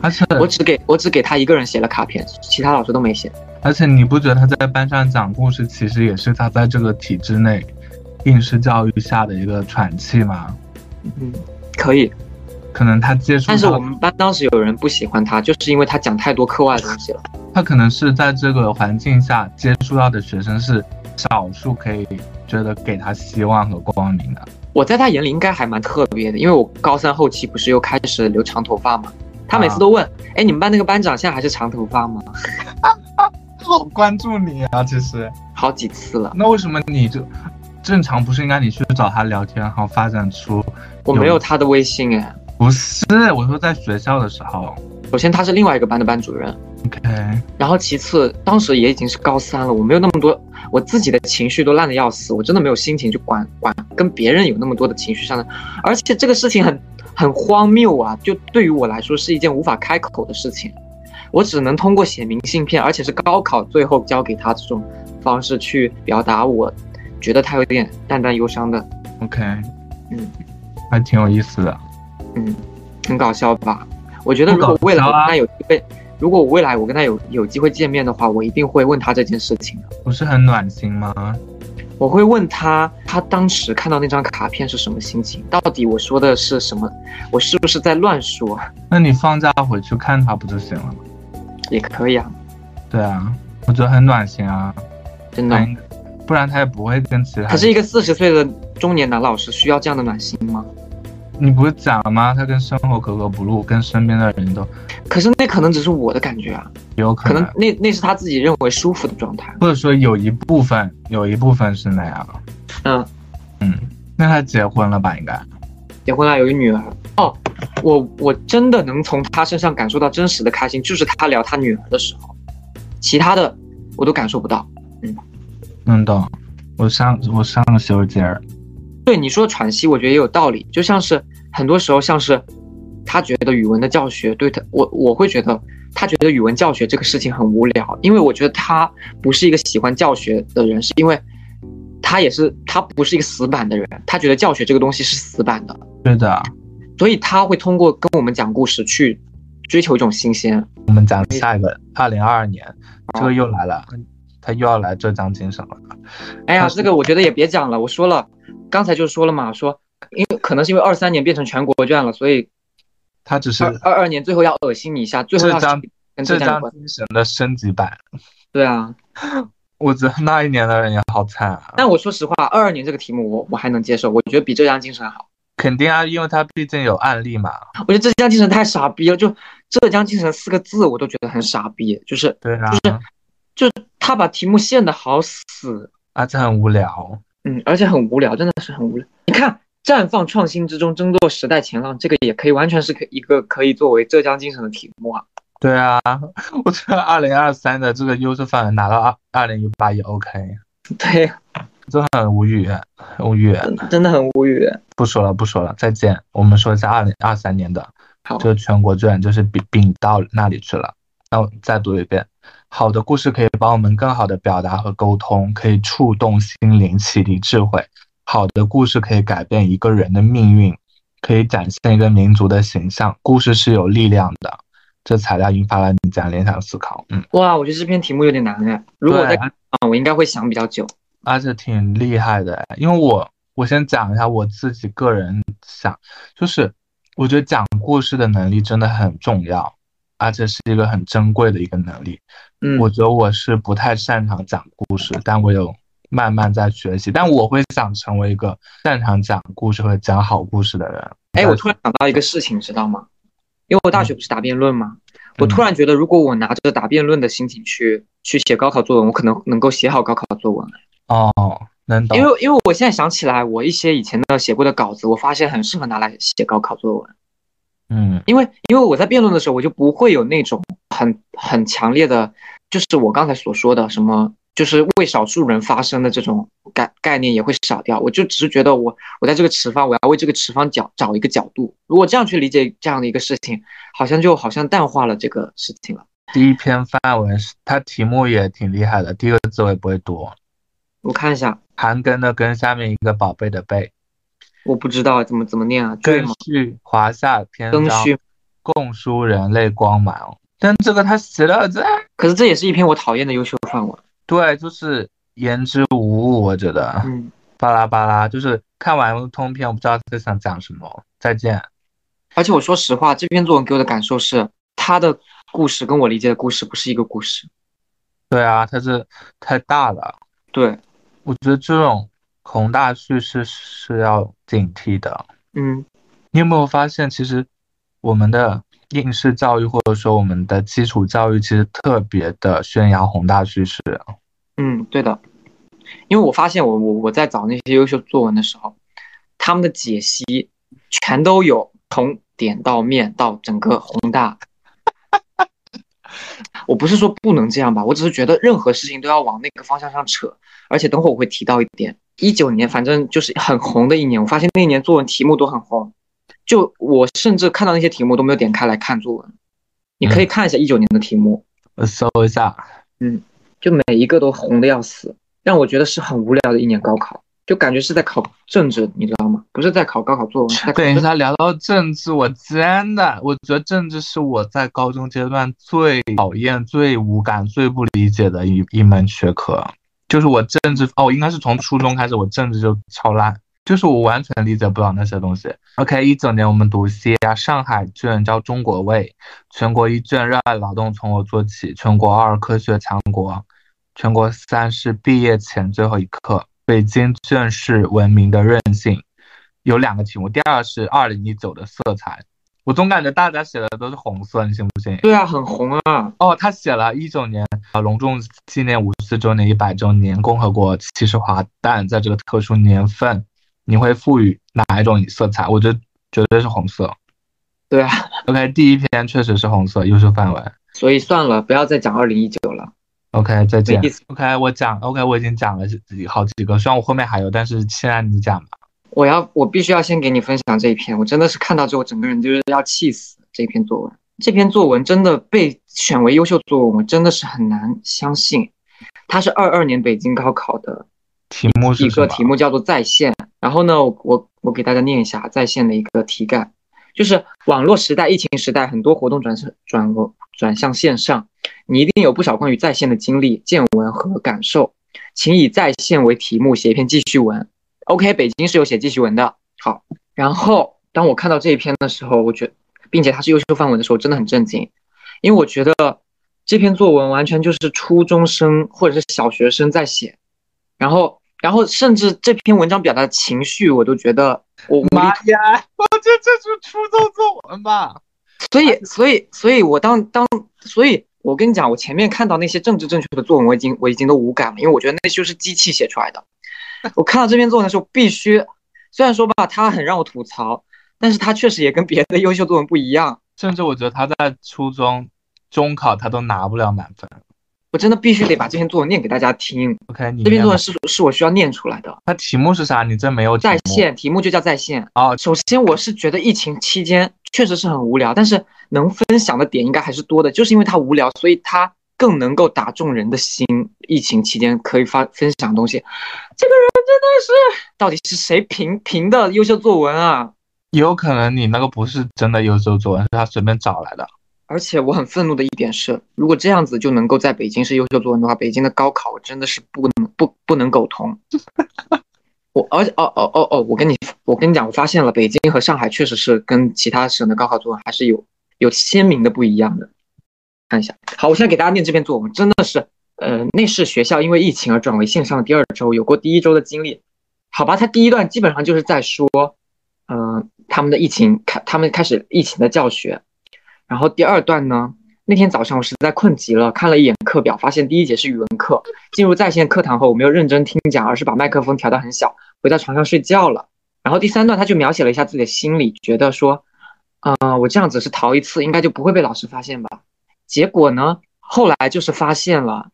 而且我只给我只给他一个人写了卡片，其他老师都没写。而且你不觉得他在班上讲故事，其实也是他在这个体制内。应试教育下的一个喘气吗？嗯，可以。可能他接触，但是我们班当时有人不喜欢他，就是因为他讲太多课外的东西了。他可能是在这个环境下接触到的学生是少数，可以觉得给他希望和光明的。我在他眼里应该还蛮特别的，因为我高三后期不是又开始留长头发嘛，他每次都问：“哎，你们班那个班长现在还是长头发吗？” 好关注你啊，其实好几次了。那为什么你就？正常不是应该你去找他聊天，然后发展出？我没有他的微信哎。不是，我说在学校的时候。首先他是另外一个班的班主任。OK。然后其次，当时也已经是高三了，我没有那么多，我自己的情绪都烂的要死，我真的没有心情去管管跟别人有那么多的情绪上的。而且这个事情很很荒谬啊，就对于我来说是一件无法开口的事情，我只能通过写明信片，而且是高考最后交给他这种方式去表达我。觉得他有点淡淡忧伤的，OK，嗯，还挺有意思的，嗯，很搞笑吧？我觉得如果未来他有机会，如果我未来我跟他有有机会见面的话，我一定会问他这件事情的。不是很暖心吗？我会问他，他当时看到那张卡片是什么心情？到底我说的是什么？我是不是在乱说？那你放假回去看他不就行了吗？也可以啊。对啊，我觉得很暖心啊，真的。不然他也不会跟其他。可是一个四十岁的中年男老师需要这样的暖心吗？你不是讲了吗？他跟生活格格不入，跟身边的人都。可是那可能只是我的感觉啊，有可能那那是他自己认为舒服的状态，或者说有一部分有一部分是那样。嗯嗯，那他结婚了吧？应该结婚了，有一女儿。哦，我我真的能从他身上感受到真实的开心，就是他聊他女儿的时候，其他的我都感受不到。嗯。能懂，我上我上个休节儿。对你说喘息，我觉得也有道理。就像是很多时候，像是他觉得语文的教学对他，我我会觉得他觉得语文教学这个事情很无聊，因为我觉得他不是一个喜欢教学的人，是因为他也是他不是一个死板的人，他觉得教学这个东西是死板的。对的，所以他会通过跟我们讲故事去追求一种新鲜。我们讲下一个，二零二二年，这个又来了。他又要来浙江精神了，哎呀，这个我觉得也别讲了。我说了，刚才就说了嘛，说因为可能是因为二三年变成全国卷了，所以他只是二二年最后要恶心你一下，最后要跟浙江精神的升级版。对啊，我觉得那一年的人也好惨啊。但我说实话，二二年这个题目我我还能接受，我觉得比浙江精神好。肯定啊，因为他毕竟有案例嘛。我觉得浙江精神太傻逼了，就浙江精神四个字我都觉得很傻逼，就是对啊，就是就。他把题目限的好死，而且很无聊。嗯，而且很无聊，真的是很无聊。你看，绽放创新之中，争夺时代前浪，这个也可以完全是可一个可以作为浙江精神的题目啊。对啊，我觉得二零二三的这个优质范文拿到二二零一八也 OK。对，真的很无语，无语，真的很无语。不说了，不说了，再见。我们说一下二零二三年的，好，就全国卷就是丙丙到那里去了。那我再读一遍。好的故事可以帮我们更好的表达和沟通，可以触动心灵、启迪智慧。好的故事可以改变一个人的命运，可以展现一个民族的形象。故事是有力量的。这材料引发了你这样联想思考。嗯，哇，我觉得这篇题目有点难哎。如果在啊，我应该会想比较久。而且挺厉害的，因为我我先讲一下我自己个人想，就是我觉得讲故事的能力真的很重要。而且是一个很珍贵的一个能力，嗯，我觉得我是不太擅长讲故事，但我有慢慢在学习，但我会想成为一个擅长讲故事和讲好故事的人。哎，我突然想到一个事情，知道吗？因为我大学不是答辩论吗？我突然觉得，如果我拿着答辩论的心情去去写高考作文，我可能能够写好高考作文。哦，能懂。因为因为我现在想起来，我一些以前的写过的稿子，我发现很适合拿来写高考作文。嗯因为因为我在辩论的时候，我就不会有那种很很强烈的，就是我刚才所说的什么，就是为少数人发声的这种概概念也会少掉。我就只是觉得我我在这个持方，我要为这个持方角找一个角度。如果这样去理解这样的一个事情，好像就好像淡化了这个事情了。第一篇范文是它题目也挺厉害的，第一个字我也不会读，我看一下，韩庚的根下面一个宝贝的贝，我不知道怎么怎么念啊？对根吗？序华夏篇章。共书人类光芒。但这个他写的这，可是这也是一篇我讨厌的优秀范文。对，就是言之无物，我觉得嗯，巴拉巴拉，就是看完通篇，我不知道他想讲什么。再见。而且我说实话，这篇作文给我的感受是，他的故事跟我理解的故事不是一个故事。对啊，他是太大了，对，我觉得这种宏大叙事是要警惕的。嗯，你有没有发现，其实我们的应试教育或者说我们的基础教育，其实特别的宣扬宏大叙事。嗯，对的，因为我发现我我我在找那些优秀作文的时候，他们的解析全都有从点到面到整个宏大。我不是说不能这样吧，我只是觉得任何事情都要往那个方向上扯。而且等会我会提到一点，一九年反正就是很红的一年，我发现那一年作文题目都很红，就我甚至看到那些题目都没有点开来看作文。你可以看一下一九年的题目，我搜一下，嗯就每一个都红的要死，让我觉得是很无聊的一年高考，就感觉是在考政治，你知道吗？不是在考高考作文，等一下聊到政治，我真的，我觉得政治是我在高中阶段最讨厌、最无感、最不理解的一一门学科。就是我政治哦，应该是从初中开始，我政治就超烂，就是我完全理解不了那些东西。OK，一九年我们读 C 啊，上海卷叫中国味，全国一卷热爱劳动从我做起，全国二科学强国，全国三是毕业前最后一课，北京卷是文明的韧性。有两个题目，第二是二零一九的色彩，我总感觉大家写的都是红色，你信不信？对啊，很红啊。哦，他写了一九年啊，隆重纪念五四周年、一百周年，共和国七十华诞，在这个特殊年份，你会赋予哪一种色彩？我觉得绝对是红色。对啊，OK，第一篇确实是红色，优秀范文。所以算了，不要再讲二零一九了。OK，再见。OK，我讲 OK，我已经讲了好几个，虽然我后面还有，但是现在你讲吧。我要，我必须要先给你分享这一篇，我真的是看到之后，整个人就是要气死。这篇作文，这篇作文真的被选为优秀作文，我真的是很难相信。它是二二年北京高考的题目是一？个题目叫做在线。然后呢，我我给大家念一下在线的一个题干，就是网络时代、疫情时代，很多活动转向转转向线上，你一定有不少关于在线的经历、见闻和感受，请以在线为题目写一篇记叙文。OK，北京是有写记叙文的。好，然后当我看到这一篇的时候，我觉并且它是优秀范文的时候，真的很震惊，因为我觉得这篇作文完全就是初中生或者是小学生在写，然后然后甚至这篇文章表达的情绪，我都觉得我妈呀！我觉得这是初中作文吧？所以，所以，所以我当当，所以我跟你讲，我前面看到那些政治正确的作文，我已经我已经都无感了，因为我觉得那就是机器写出来的。我看到这篇作文的时候，必须，虽然说吧，它很让我吐槽，但是它确实也跟别的优秀作文不一样。甚至我觉得他在初中中考他都拿不了满分。我真的必须得把这篇作文念给大家听。OK，你这篇作文是是我需要念出来的。它题目是啥？你这没有在线题目就叫在线。哦，首先，我是觉得疫情期间确实是很无聊，但是能分享的点应该还是多的，就是因为它无聊，所以它更能够打中人的心。疫情期间可以发分享东西，这个人真的是，到底是谁评评的优秀作文啊？也有可能你那个不是真的优秀作文，是他随便找来的。而且我很愤怒的一点是，如果这样子就能够在北京是优秀作文的话，北京的高考真的是不能不不能苟同。我而且哦哦哦哦，我跟你我跟你讲，我发现了，北京和上海确实是跟其他省的高考作文还是有有鲜明的不一样的。看一下，好，我现在给大家念这篇作文，真的是，呃，那是学校因为疫情而转为线上的第二周，有过第一周的经历。好吧，他第一段基本上就是在说，嗯、他们的疫情开，他们开始疫情的教学。然后第二段呢，那天早上我实在困极了，看了一眼课表，发现第一节是语文课。进入在线课堂后，我没有认真听讲，而是把麦克风调到很小，回到床上睡觉了。然后第三段他就描写了一下自己的心理，觉得说，啊、我这样子是逃一次，应该就不会被老师发现吧？结果呢，后来就是发现了，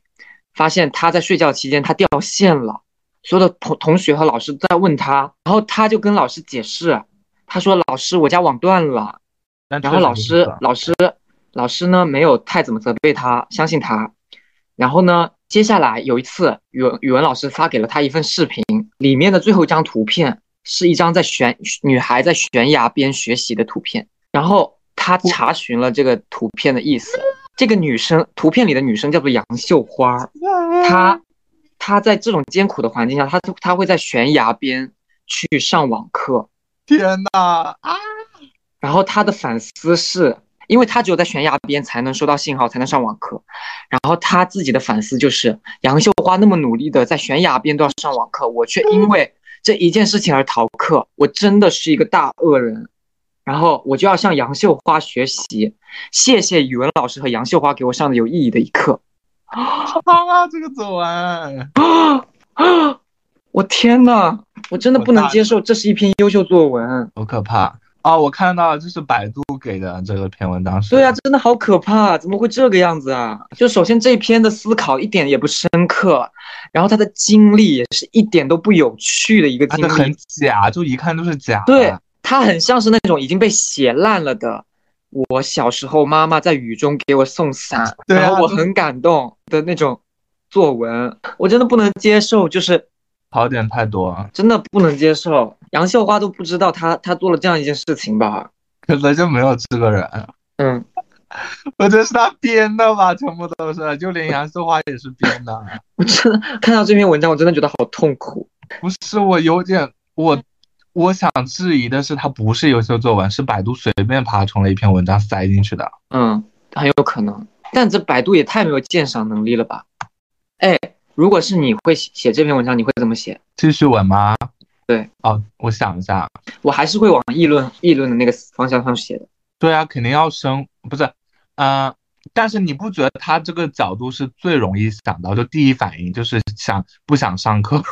发现他在睡觉期间他掉线了，所有的同同学和老师在问他，然后他就跟老师解释，他说老师我家网断了，然后老师老师老师呢没有太怎么责备他，相信他。然后呢，接下来有一次语文语文老师发给了他一份视频，里面的最后一张图片是一张在悬女孩在悬崖边学习的图片。然后他查询了这个图片的意思，这个女生图片里的女生叫做杨秀花，她她在这种艰苦的环境下，她她会在悬崖边去上网课。天哪啊！然后她的反思是，因为她只有在悬崖边才能收到信号，才能上网课。然后她自己的反思就是，杨秀花那么努力的在悬崖边都要上网课，我却因为这一件事情而逃课，我真的是一个大恶人。然后我就要向杨秀花学习，谢谢语文老师和杨秀花给我上的有意义的一课。啊，这个走完，我天呐，我真的不能接受，这是一篇优秀作文。好可怕啊！我看到了，这是百度给的这个篇文章是。对啊，真的好可怕，怎么会这个样子啊？就首先这一篇的思考一点也不深刻，然后他的经历也是一点都不有趣的一个经历很，假，就一看都是假。对，他很像是那种已经被写烂了的。我小时候妈妈在雨中给我送伞，对啊然后我很感动的那种作文，我真的不能接受，就是槽点太多，真的不能接受。杨秀花都不知道他他做了这样一件事情吧？可能就没有这个人。嗯，我觉得是他编的吧，全部都是，就连杨秀花也是编的。我真的看到这篇文章，我真的觉得好痛苦。不是我有点我。我想质疑的是，它不是优秀作文，是百度随便爬虫了一篇文章塞进去的。嗯，很有可能，但这百度也太没有鉴赏能力了吧？哎，如果是你会写写这篇文章，你会怎么写？记叙文吗？对，哦，我想一下，我还是会往议论议论的那个方向上写的。对啊，肯定要生，不是，嗯、呃，但是你不觉得他这个角度是最容易想到，就第一反应就是想不想上课，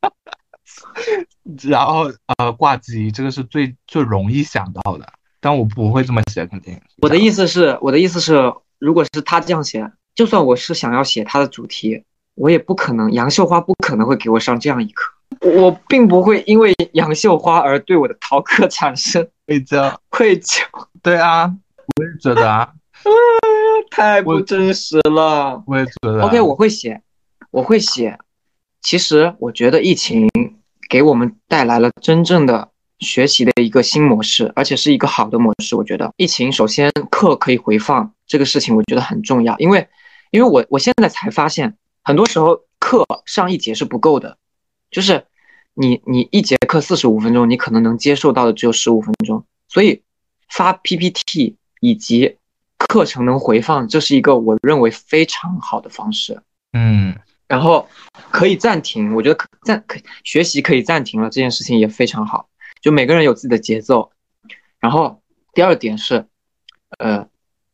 然后呃挂机，这个是最最容易想到的，但我不会这么写，肯定。我的意思是，我的意思是，如果是他这样写，就算我是想要写他的主题，我也不可能，杨秀花不可能会给我上这样一课。我并不会因为杨秀花而对我的逃课产生愧疚。愧疚，对啊，我也觉得啊，太不真实了。我也觉得啊。OK，我会写，我会写。其实我觉得疫情给我们带来了真正的学习的一个新模式，而且是一个好的模式。我觉得疫情首先课可以回放这个事情，我觉得很重要，因为因为我我现在才发现，很多时候课上一节是不够的，就是你你一节课四十五分钟，你可能能接受到的只有十五分钟，所以发 PPT 以及课程能回放，这是一个我认为非常好的方式。嗯，然后可以暂停，我觉得可暂可学习可以暂停了，这件事情也非常好。就每个人有自己的节奏。然后第二点是，呃，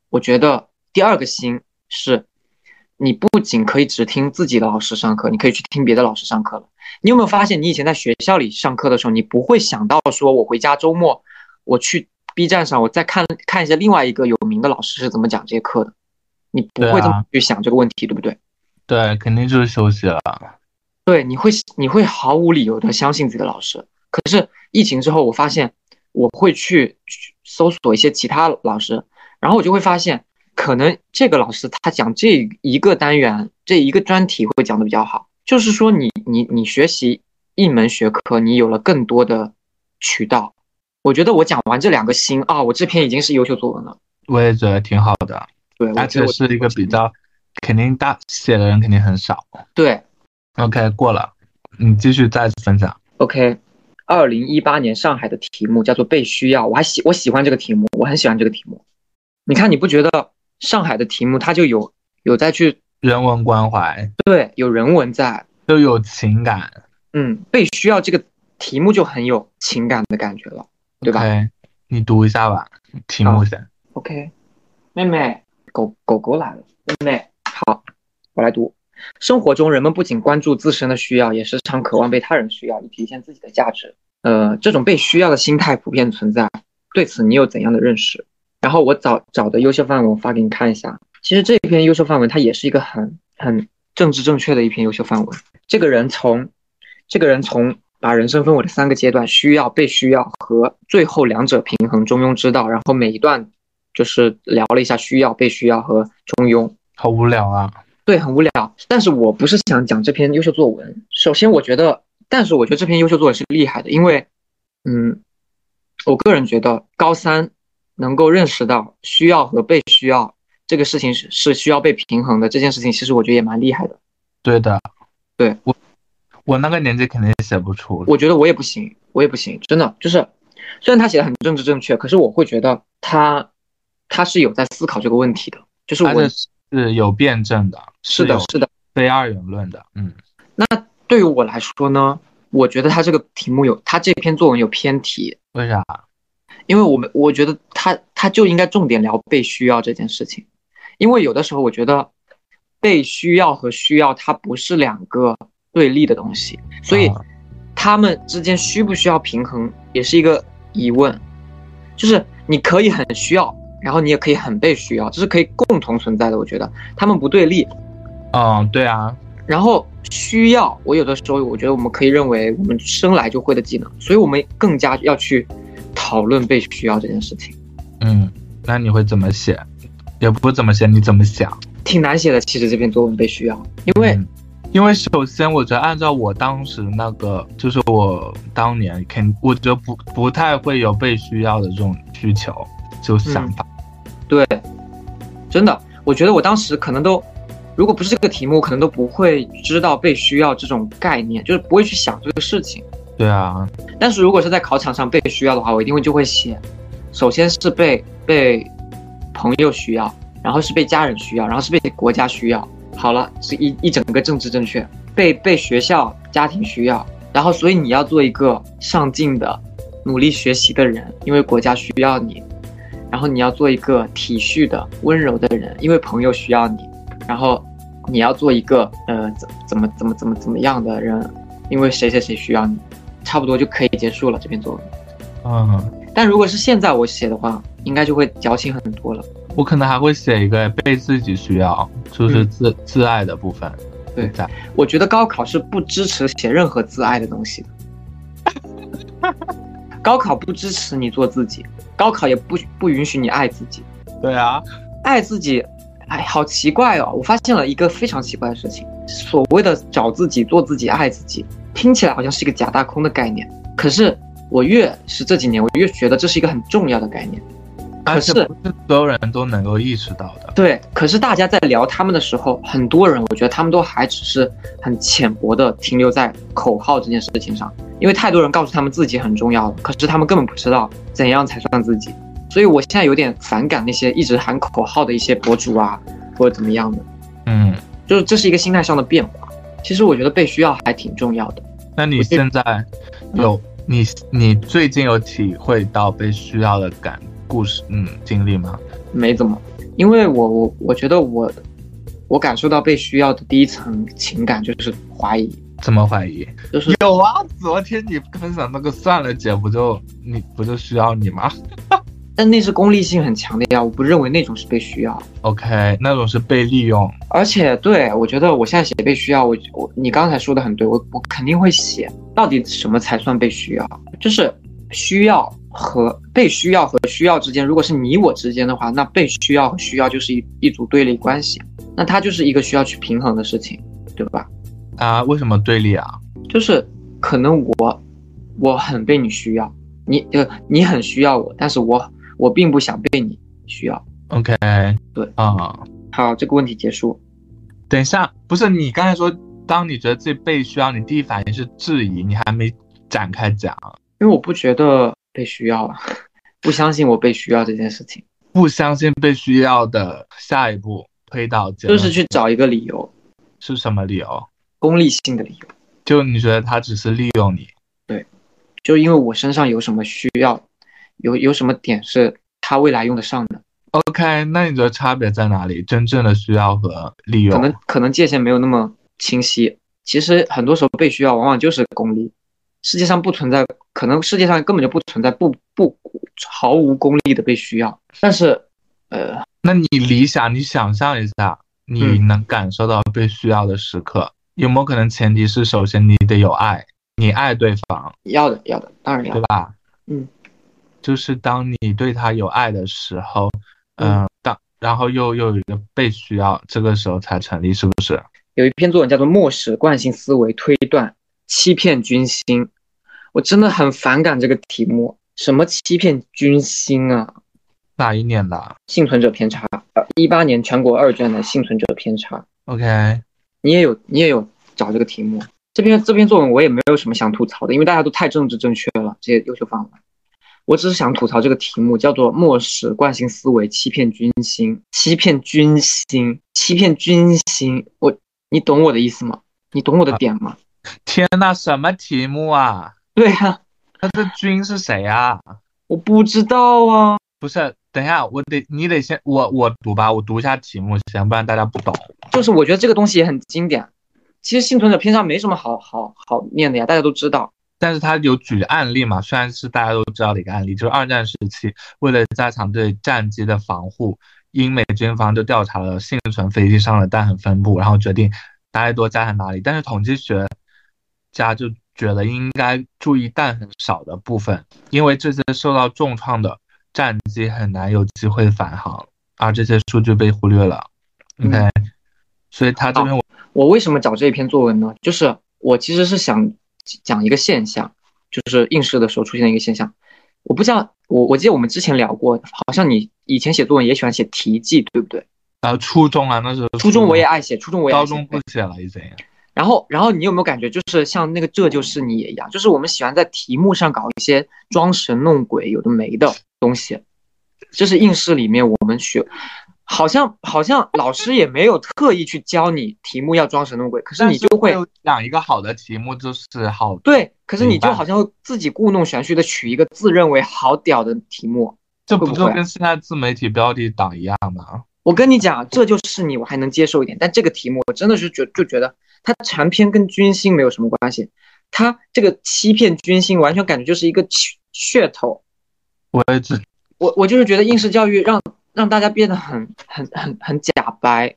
我觉得第二个心是，你不仅可以只听自己的老师上课，你可以去听别的老师上课了。你有没有发现，你以前在学校里上课的时候，你不会想到说我回家周末我去 B 站上我再看看一下另外一个有名的老师是怎么讲这些课的，你不会这么去想这个问题，对不对？对，肯定就是休息了。对，你会你会毫无理由的相信自己的老师。可是疫情之后，我发现我会去搜索一些其他老师，然后我就会发现，可能这个老师他讲这一个单元这一个专题会讲的比较好。就是说你，你你学习一门学科，你有了更多的渠道。我觉得我讲完这两个心啊，我这篇已经是优秀作文了。我也觉得挺好的，对，而且是一个比较肯定大写的人肯定很少。对，OK 过了，你继续再次分享。OK，二零一八年上海的题目叫做被需要，我还喜我喜欢这个题目，我很喜欢这个题目。你看，你不觉得上海的题目它就有有在去人文关怀，对，有人文在，就有情感。嗯，被需要这个题目就很有情感的感觉了，对吧 OK，你读一下吧，题目先。OK，妹妹，狗狗狗来了，妹妹，好，我来读。生活中，人们不仅关注自身的需要，也时常渴望被他人需要，以体现自己的价值。呃，这种被需要的心态普遍存在。对此你有怎样的认识？然后我找找的优秀范文发给你看一下。其实这篇优秀范文它也是一个很很政治正确的一篇优秀范文。这个人从这个人从把人生分为了三个阶段：需要、被需要和最后两者平衡中庸之道。然后每一段就是聊了一下需要、被需要和中庸。好无聊啊！对，很无聊。但是我不是想讲这篇优秀作文。首先，我觉得，但是我觉得这篇优秀作文是厉害的，因为，嗯，我个人觉得高三能够认识到需要和被需要这个事情是是需要被平衡的这件事情，其实我觉得也蛮厉害的。对的，对我我那个年纪肯定写不出。我觉得我也不行，我也不行，真的就是，虽然他写的很政治正确，可是我会觉得他他是有在思考这个问题的，就是我。是有辩证的，是的，是的，非二元论的，嗯。那对于我来说呢，我觉得他这个题目有，他这篇作文有偏题。为啥？因为我们我觉得他他就应该重点聊被需要这件事情，因为有的时候我觉得被需要和需要它不是两个对立的东西，所以他们之间需不需要平衡也是一个疑问，就是你可以很需要。然后你也可以很被需要，这是可以共同存在的。我觉得他们不对立。嗯，对啊。然后需要，我有的时候我觉得我们可以认为我们生来就会的技能，所以我们更加要去讨论被需要这件事情。嗯，那你会怎么写？也不怎么写，你怎么想？挺难写的，其实这篇作文被需要，因为，因为首先我觉得按照我当时那个，就是我当年肯，我觉得不不太会有被需要的这种需求。就想法，对，真的，我觉得我当时可能都，如果不是这个题目，可能都不会知道被需要这种概念，就是不会去想这个事情。对啊，但是如果是在考场上被需要的话，我一定会就会写，首先是被被朋友需要，然后是被家人需要，然后是被国家需要。好了，是一一整个政治正确，被被学校家庭需要，然后所以你要做一个上进的、努力学习的人，因为国家需要你。然后你要做一个体恤的、温柔的人，因为朋友需要你。然后你要做一个呃怎怎么怎么怎么怎么样的人，因为谁谁谁需要你，差不多就可以结束了这篇作文。嗯，但如果是现在我写的话，应该就会矫情很多了。我可能还会写一个被自己需要，就是自自爱的部分。对，我觉得高考是不支持写任何自爱的东西的。高考不支持你做自己，高考也不不允许你爱自己。对啊，爱自己，哎，好奇怪哦！我发现了一个非常奇怪的事情，所谓的找自己、做自己、爱自己，听起来好像是一个假大空的概念。可是我越是这几年，我越觉得这是一个很重要的概念。可是不是所有人都能够意识到的。对，可是大家在聊他们的时候，很多人我觉得他们都还只是很浅薄的停留在口号这件事情上。因为太多人告诉他们自己很重要了，可是他们根本不知道怎样才算自己，所以我现在有点反感那些一直喊口号的一些博主啊，或者怎么样的。嗯，就是这是一个心态上的变化。其实我觉得被需要还挺重要的。那你现在有你你最近有体会到被需要的感故事嗯经历吗？没怎么，因为我我我觉得我我感受到被需要的第一层情感就是怀疑。怎么怀疑？就是有啊！昨天你分享那个算了姐，不就你不就需要你吗？但那是功利性很强的呀，我不认为那种是被需要。OK，那种是被利用。而且，对我觉得我现在写被需要，我我你刚才说的很对，我我肯定会写到底什么才算被需要？就是需要和被需要和需要之间，如果是你我之间的话，那被需要和需要就是一一组对立关系，那它就是一个需要去平衡的事情，对吧？啊，为什么对立啊？就是可能我我很被你需要，你呃你很需要我，但是我我并不想被你需要。OK，对啊，好，这个问题结束。等一下，不是你刚才说，当你觉得自己被需要，你第一反应是质疑，你还没展开讲。因为我不觉得被需要了，不相信我被需要这件事情，不相信被需要的下一步推导就是去找一个理由，是什么理由？功利性的理由，就你觉得他只是利用你？对，就因为我身上有什么需要，有有什么点是他未来用得上的。OK，那你觉得差别在哪里？真正的需要和利用？可能可能界限没有那么清晰。其实很多时候被需要往往就是功利，世界上不存在，可能世界上根本就不存在不不毫无功利的被需要。但是，呃，那你理想，你想象一下，你嗯能感受到被需要的时刻，有没有可能前提是首先你得有爱，你爱对方，要的要的，当然要对。吧？嗯，就是当你对他有爱的时候，嗯嗯，当然后又又有一个被需要，这个时候才成立，是不是？有一篇作文叫做《漠视惯性思维推断欺骗军心》，我真的很反感这个题目。什么欺骗军心啊？哪一年的幸存者偏差，呃，一八年全国二卷的幸存者偏差，？OK，你也有你也有找这个题目。这篇这篇作文我也没有什么想吐槽的，因为大家都太政治正确了，这些优秀范文。我只是想吐槽这个题目，叫做“漠视惯性思维，欺骗军心，欺骗军心，欺骗军心”。我，你懂我的意思吗？你懂我的点吗？天呐，什么题目啊？对呀、他这军是谁啊？我不知道啊。不是，等一下，我得你得先我我读吧，我读一下题目先，不然大家不懂。就是我觉得这个东西也很经典。其实幸存者偏差没什么好好好念的呀，大家都知道。但是他有举案例嘛，虽然是大家都知道的一个案例，就是二战时期，为了加强对战机的防护，英美军方就调查了幸存飞机上的弹痕分布，然后决定哪里多加痕哪里。但是统计学家就觉得应该注意但很少的部分，因为这些受到重创的战机很难有机会返航，而这些数据被忽略了。OK，、所以他这边我我为什么找这一篇作文呢？就是我其实是想讲一个现象，就是应试的时候出现的一个现象。我不知道，我我记得我们之前聊过，好像你以前写作文也喜欢写题记，对不对？啊初中啊那时候初中我也爱写，初中我也爱写高中不写了已经。然后，然后你有没有感觉，就是像那个这就是你也一样，就是我们喜欢在题目上搞一些装神弄鬼、有的没的东西。这是应试里面我们学，好像好像老师也没有特意去教你题目要装神弄鬼，可是你就会但是讲一个好的题目就是好，对，可是你就好像会自己故弄玄虚的取一个自认为好屌的题目。这不就跟现在自媒体标题党一样吗？我跟你讲，这就是你，我还能接受一点。但这个题目，我真的是觉就觉得它长篇跟军心没有什么关系，它这个欺骗军心，完全感觉就是一个噱噱头。我也只我我就是觉得应试教育让让大家变得很很很很假白。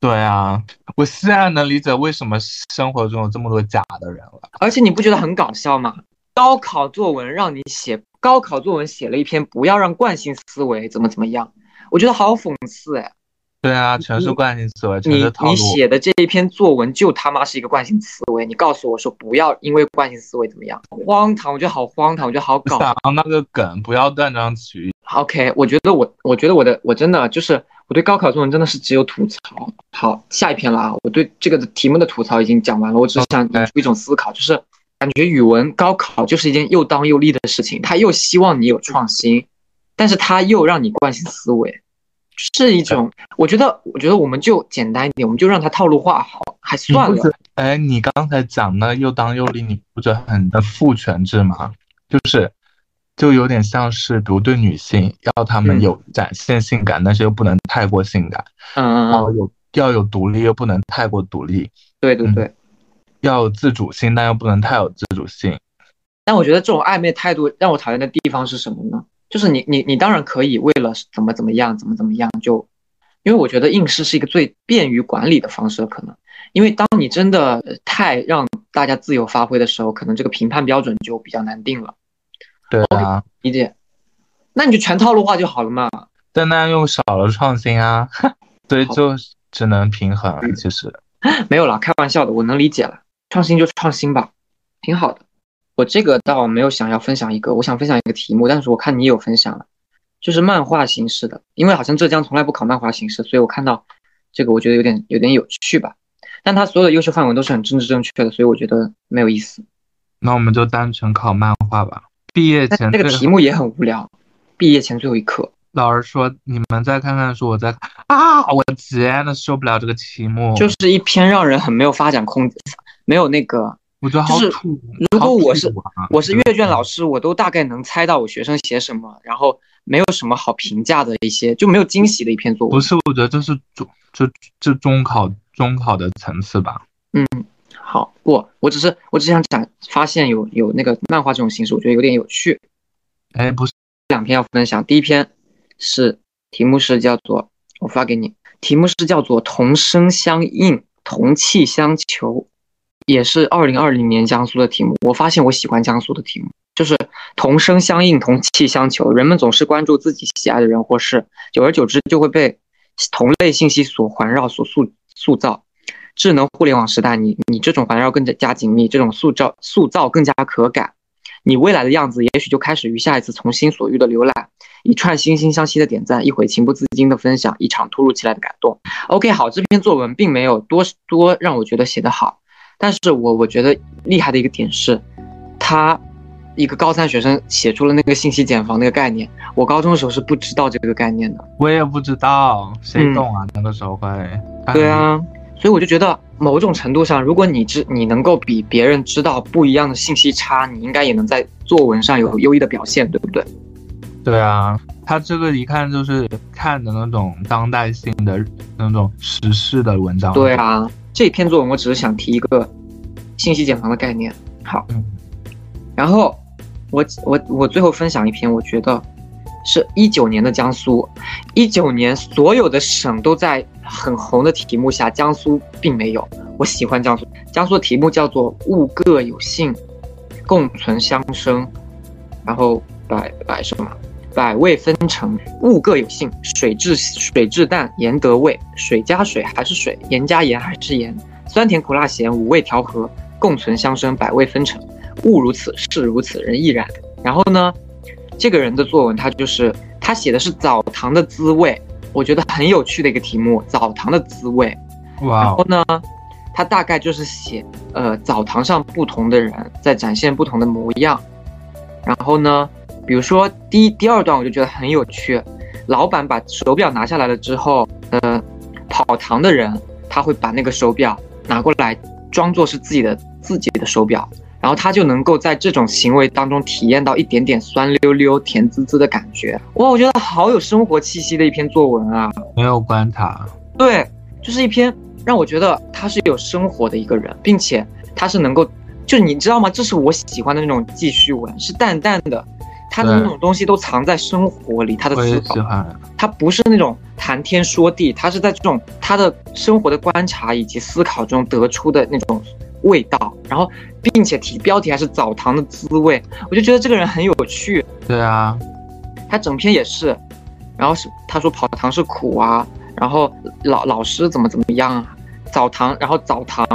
对啊，我现在能理解为什么生活中有这么多假的人了。而且你不觉得很搞笑吗？高考作文让你写，高考作文写了一篇不要让惯性思维怎么怎么样，我觉得好讽刺哎。对啊，全是惯性思维，全你是套路。你写的这一篇作文就他妈是一个惯性思维，你告诉我说不要因为惯性思维怎么样，荒唐，我觉得好荒唐，我觉得好搞想那个梗，不要断章取义。OK，我觉得我，我觉得我的，我真的就是我对高考作文真的是只有吐槽。好，下一篇了啊，我对这个的题目的吐槽已经讲完了，我只是想引出一种思考，就是感觉语文高考就是一件又当又立的事情，他又希望你有创新，但是他又让你惯性思维，是一种，我觉得，我觉得我们就简单一点，我们就让他套路化好，还算了。哎，你刚才讲的又当又立，你不觉得很的父权制吗？就是，就有点像是，比如对女性要她们嗯有展现性感，但是又不能太过性感，嗯嗯嗯，然后有要有独立，又不能太过独立，嗯对对对。要有自主性，但又不能太有自主性。但我觉得这种暧昧态度让我讨厌的地方是什么呢？就是你你你当然可以为了怎么怎么样怎么怎么样就，因为我觉得应试是一个最便于管理的方式，可能，因为当你真的呃太让大家自由发挥的时候，可能这个评判标准就比较难定了。对啊，理解？那你就全套路化就好了嘛。但那样又少了创新啊，所以就只能平衡。嗯其实，没有啦，开玩笑的，我能理解了。创新就创新吧，挺好的。我这个倒没有想要分享一个，我想分享一个题目，但是我看你有分享了，就是漫画形式的，因为好像浙江从来不考漫画形式，所以我看到这个我觉得有点有点有趣吧。但它所有的优秀范文都是很政治正确的，所以我觉得没有意思。那我们就单纯考漫画吧。毕业前那个题目也很无聊，毕业前最后一课。老师说你们再看看书，我再啊！我天呐，受不了这个题目，就是一篇让人很没有发展空间，没有那个。我觉得好就是土。如果我是啊我是阅卷老师，我都大概能猜到我学生写什么，然后没有什么好评价的一些，就没有惊喜的一篇作文。不是，我觉得这是中就就中考中考的层次吧。嗯好不，我只是我只想讲，发现有有那个漫画这种形式，我觉得有点有趣。哎，不是，两篇要分享，第一篇是题目是叫做我发给你，题目是叫做同声相应，同气相求，也是二零二零年江苏的题目。我发现我喜欢江苏的题目，就是同声相应，同气相求。人们总是关注自己喜爱的人或事，久而久之就会被同类信息所环绕、所塑塑造。智能互联网时代，你你这种环绕更加紧密，这种塑造塑造更加可感。你未来的样子，也许就开始于下一次从心所欲的浏览，一串惺惺相惜的点赞，一回情不自禁的分享，一场突如其来的感动。OK，好，这篇作文并没有多多让我觉得写得好，但是我我觉得厉害的一个点是，他一个高三学生写出了那个信息茧房那个概念。我高中的时候是不知道这个概念的，我也不知道，谁懂啊？那个时候会，对啊。所以我就觉得，某种程度上，如果你知你能够比别人知道不一样的信息差，你应该也能在作文上有优异的表现，对不对？对啊，他这个一看就是看的那种当代性的那种时事的文章。对啊，这篇作文我只是想提一个信息茧房的概念。好，然后我我我最后分享一篇，我觉得。是一九年的江苏，一九年所有的省都在很红的题目下，江苏并没有。我喜欢江苏，江苏的题目叫做“物各有性，共存相生”，然后百百什么，百味分成，物各有性，水至水至淡，盐得味，水加水还是水，盐加盐还是盐，酸甜苦辣咸五味调和，共存相生，百味分成，物如此，事如此，人亦然。然后呢？这个人的作文，他就是他写的是澡堂的滋味，我觉得很有趣的一个题目，澡堂的滋味。哇！然后呢，他大概就是写，呃，澡堂上不同的人在展现不同的模样。然后呢，比如说第一、第二段，我就觉得很有趣，老板把手表拿下来了之后，呃，跑堂的人他会把那个手表拿过来，装作是自己的自己的手表。然后他就能够在这种行为当中体验到一点点酸溜溜、甜滋滋的感觉。哇，我觉得好有生活气息的一篇作文啊！没有关他，对，就是一篇让我觉得他是有生活的一个人，并且他是能够，就你知道吗？这是我喜欢的那种记叙文，是淡淡的，他的那种东西都藏在生活里，他的思考，他不是那种谈天说地，他是在这种他的生活的观察以及思考中得出的那种。味道，然后，并且题标题还是澡堂的滋味，我就觉得这个人很有趣。对啊，他整篇也是，然后是他说跑堂是苦啊，然后老老师怎么怎么样啊，澡堂，然后澡堂，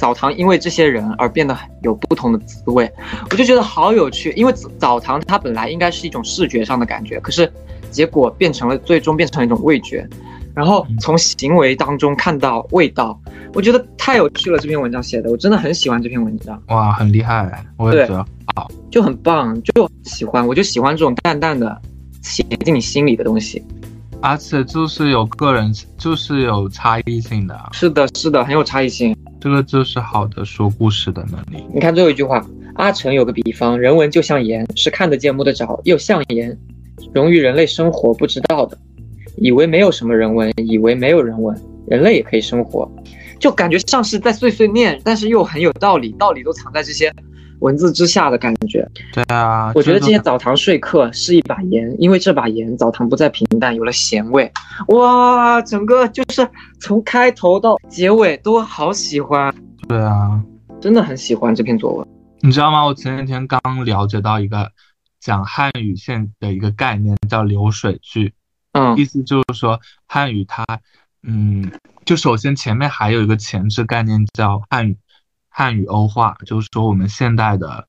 澡堂因为这些人而变得有不同的滋味，我就觉得好有趣。因为澡堂它本来应该是一种视觉上的感觉，可是结果变成了最终变成了一种味觉。然后从行为当中看到味道，我觉得太有趣了。这篇文章写的，我真的很喜欢这篇文章。哇，很厉害，我也觉得好，就很棒，就喜欢，我就喜欢这种淡淡的写进你心里的东西，而且就是有个人，就是有差异性的。是的，是的，很有差异性。这个就是好的说故事的能力。你看最后一句话，阿成有个比方，人文就像盐，是看得见摸得着，又像盐，融于人类生活不知道的。以为没有什么人文，以为没有人文，人类也可以生活，就感觉像是在碎碎念，但是又很有道理，道理都藏在这些文字之下的感觉。对啊，我觉得这些澡堂说客是一把盐，因为这把盐，澡堂不再平淡，有了咸味。哇，整个就是从开头到结尾都好喜欢。对啊，真的很喜欢这篇作文。你知道吗？我前几天刚了解到一个讲汉语现的一个概念，叫流水句。嗯，意思就是说汉语它，嗯，就首先前面还有一个前置概念叫汉语，汉语欧化，就是说我们现代的，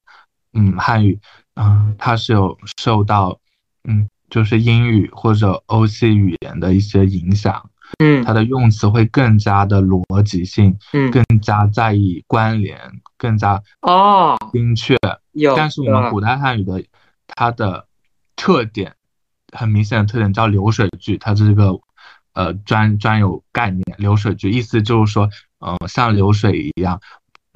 嗯，汉语，嗯，它是有受到，嗯，就是英语或者欧系语言的一些影响，嗯，它的用词会更加的逻辑性，嗯，更加在意关联，更加哦精确，有，但是我们古代汉语的它的特点。很明显的特点叫流水句，它是这个呃专专有概念。流水句意思就是说，嗯，像流水一样，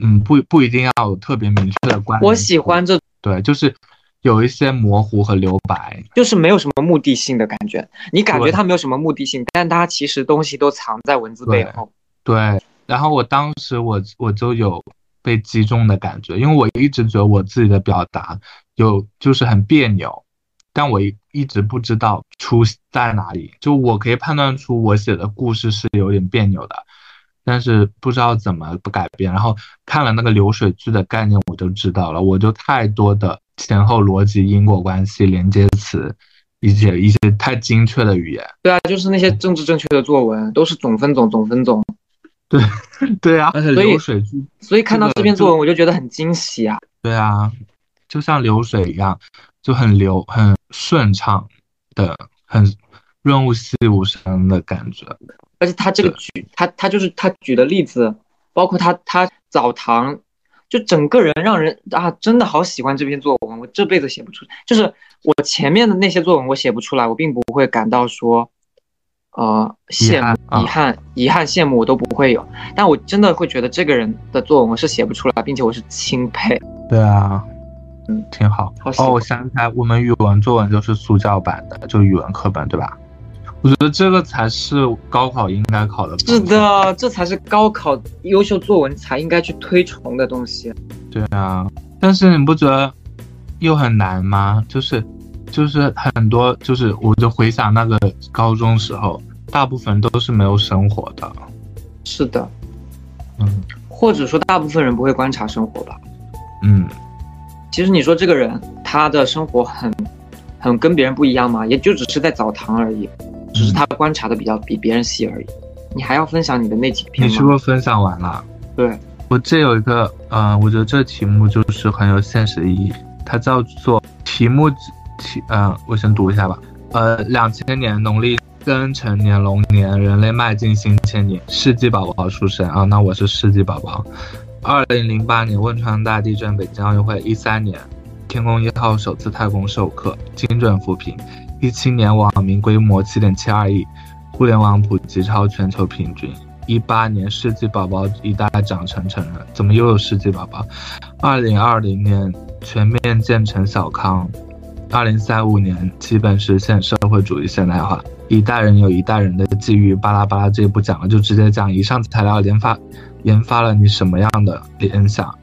嗯，不不一定要有特别明确的关。我喜欢这，对，就是有一些模糊和留白，就是没有什么目的性的感觉。你感觉它没有什么目的性，但它其实东西都藏在文字背后。对，然后我当时我我就有被击中的感觉，因为我一直觉得我自己的表达有就是很别扭，但我一一直不知道出在哪里。就我可以判断出我写的故事是有点别扭的，但是不知道怎么不改变。然后看了那个流水句的概念，我就知道了，我就太多的前后逻辑、因果关系、连接词，以及一些太精确的语言。对啊，就是那些政治正确的作文都是总分总总分总。对，对啊，而且流水句，所以看到这篇作文我就觉得很惊喜啊。对啊，就像流水一样，就很流、很顺畅的、很润物细无声的感觉。而且他这个举，他他就是他举的例子，包括他他澡堂，就整个人让人啊，真的好喜欢这篇作文。我这辈子写不出，就是我前面的那些作文我写不出来，我并不会感到说。呃，羡慕、遗憾、遗憾、羡慕我都不会有，但我真的会觉得这个人的作文我是写不出来，并且我是钦佩。对啊，嗯，挺好。哦，我想起来，我们语文作文就是苏教版的，就语文课本，对吧？我觉得这个才是高考应该考的。是的，这才是高考优秀作文才应该去推崇的东西。对啊，但是你不觉得又很难吗？就是。就是很多，就是我就回想那个高中时候，大部分都是没有生活的。是的，嗯，或者说大部分人不会观察生活吧。嗯，其实你说这个人他的生活很很跟别人不一样嘛，也就只是在澡堂而已，只是他观察的比较比别人细而已。你还要分享你的那几篇吗？你是不是分享完了？对，我这有一个，嗯，我觉得这题目就是很有现实意义，它叫做题目。题，嗯，我先读一下吧。呃，两千年农历庚辰年龙年，人类迈进新千年，世纪宝宝出生啊。那我是世纪宝宝。二零零八年汶川大地震，北京奥运会。一三年，天宫一号首次太空授课，精准扶贫。一七年，网民规模七点七二亿，互联网普及超全球平均。一八年，世纪宝宝一代长成成人，怎么又有世纪宝宝？二零二零年，全面建成小康。二零三五年基本实现社会主义现代化，一代人有一代人的际遇，巴拉巴拉这不讲了，就直接讲以上材料研发研发了你什么样的联想，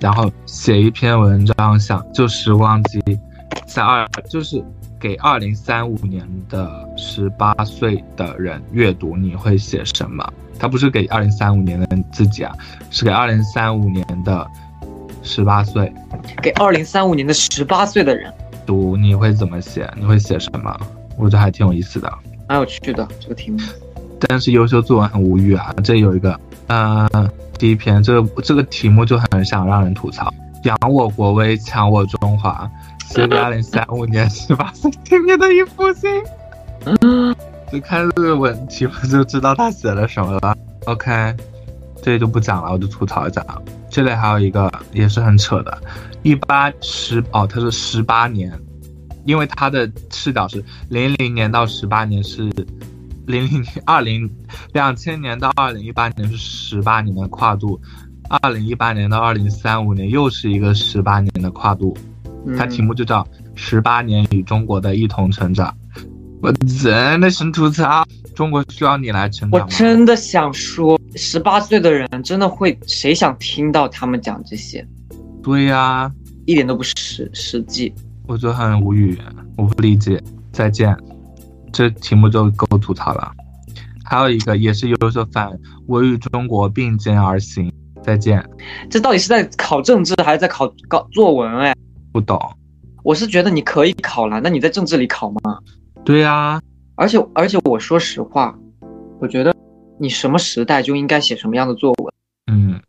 然后写一篇文章，想就时光机，在二就是给二零三五年的十八岁的人阅读，你会写什么？他不是给二零三五年的自己啊，是给二零三五年的十八岁，给二零三五年的十八岁的人。读你会怎么写？你会写什么？我觉得还挺有意思的，蛮有趣的这个题目。但是优秀作文很无语啊！这有一个，呃，第一篇这个这个题目就很想让人吐槽：扬我国威，强我中华。写给二零三五年十八岁青年的一封信。嗯，就看这个文题目就知道他写了什么了。OK，这里就不讲了，我就吐槽一下。这里还有一个也是很扯的。一八十哦，他是十八年，因为他的视角是零零年到十八年是零零二零两千年到二零一八年是十八年的跨度，二零一八年到二零三五年又是一个十八年的跨度，他题目就叫十八年与中国的一同成长。我真的是吐槽，中国需要你来成长我真的想说，十八岁的人真的会谁想听到他们讲这些？对呀，一点都不实实际，我就很无语，我不理解。再见，这题目就够吐槽了。还有一个也是优秀反，我与中国并肩而行。再见，这到底是在考政治还是在考高作文？哎，不懂。我是觉得你可以考了，那你在政治里考吗？对呀，而且而且我说实话，我觉得你什么时代就应该写什么样的作文。嗯，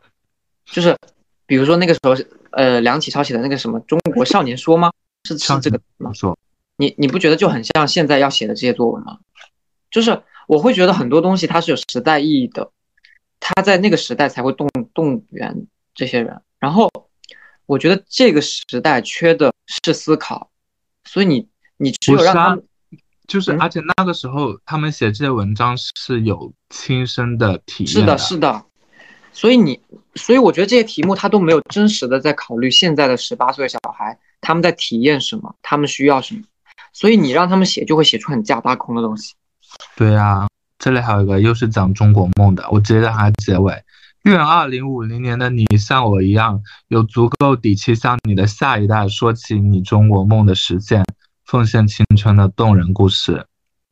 就是比如说那个时候是。呃，梁启超写的那个什么《中国少年说》吗？是是这个吗？说，你你不觉得就很像现在要写的这些作文吗？就是我会觉得很多东西它是有时代意义的，它在那个时代才会动动员这些人。然后我觉得这个时代缺的是思考，所以你你只有让他们，就是而且那个时候他们写这些文章是有亲身的体验，是的，是的。所以你，所以我觉得这些题目他都没有真实的在考虑现在的十八岁小孩他们在体验什么，他们需要什么，所以你让他们写就会写出很假大空的东西。对呀，这里还有一个又是讲中国梦的，我直接让它结尾。愿二零五零年的你像我一样，有足够底气向你的下一代说起你中国梦的实现，奉献青春的动人故事。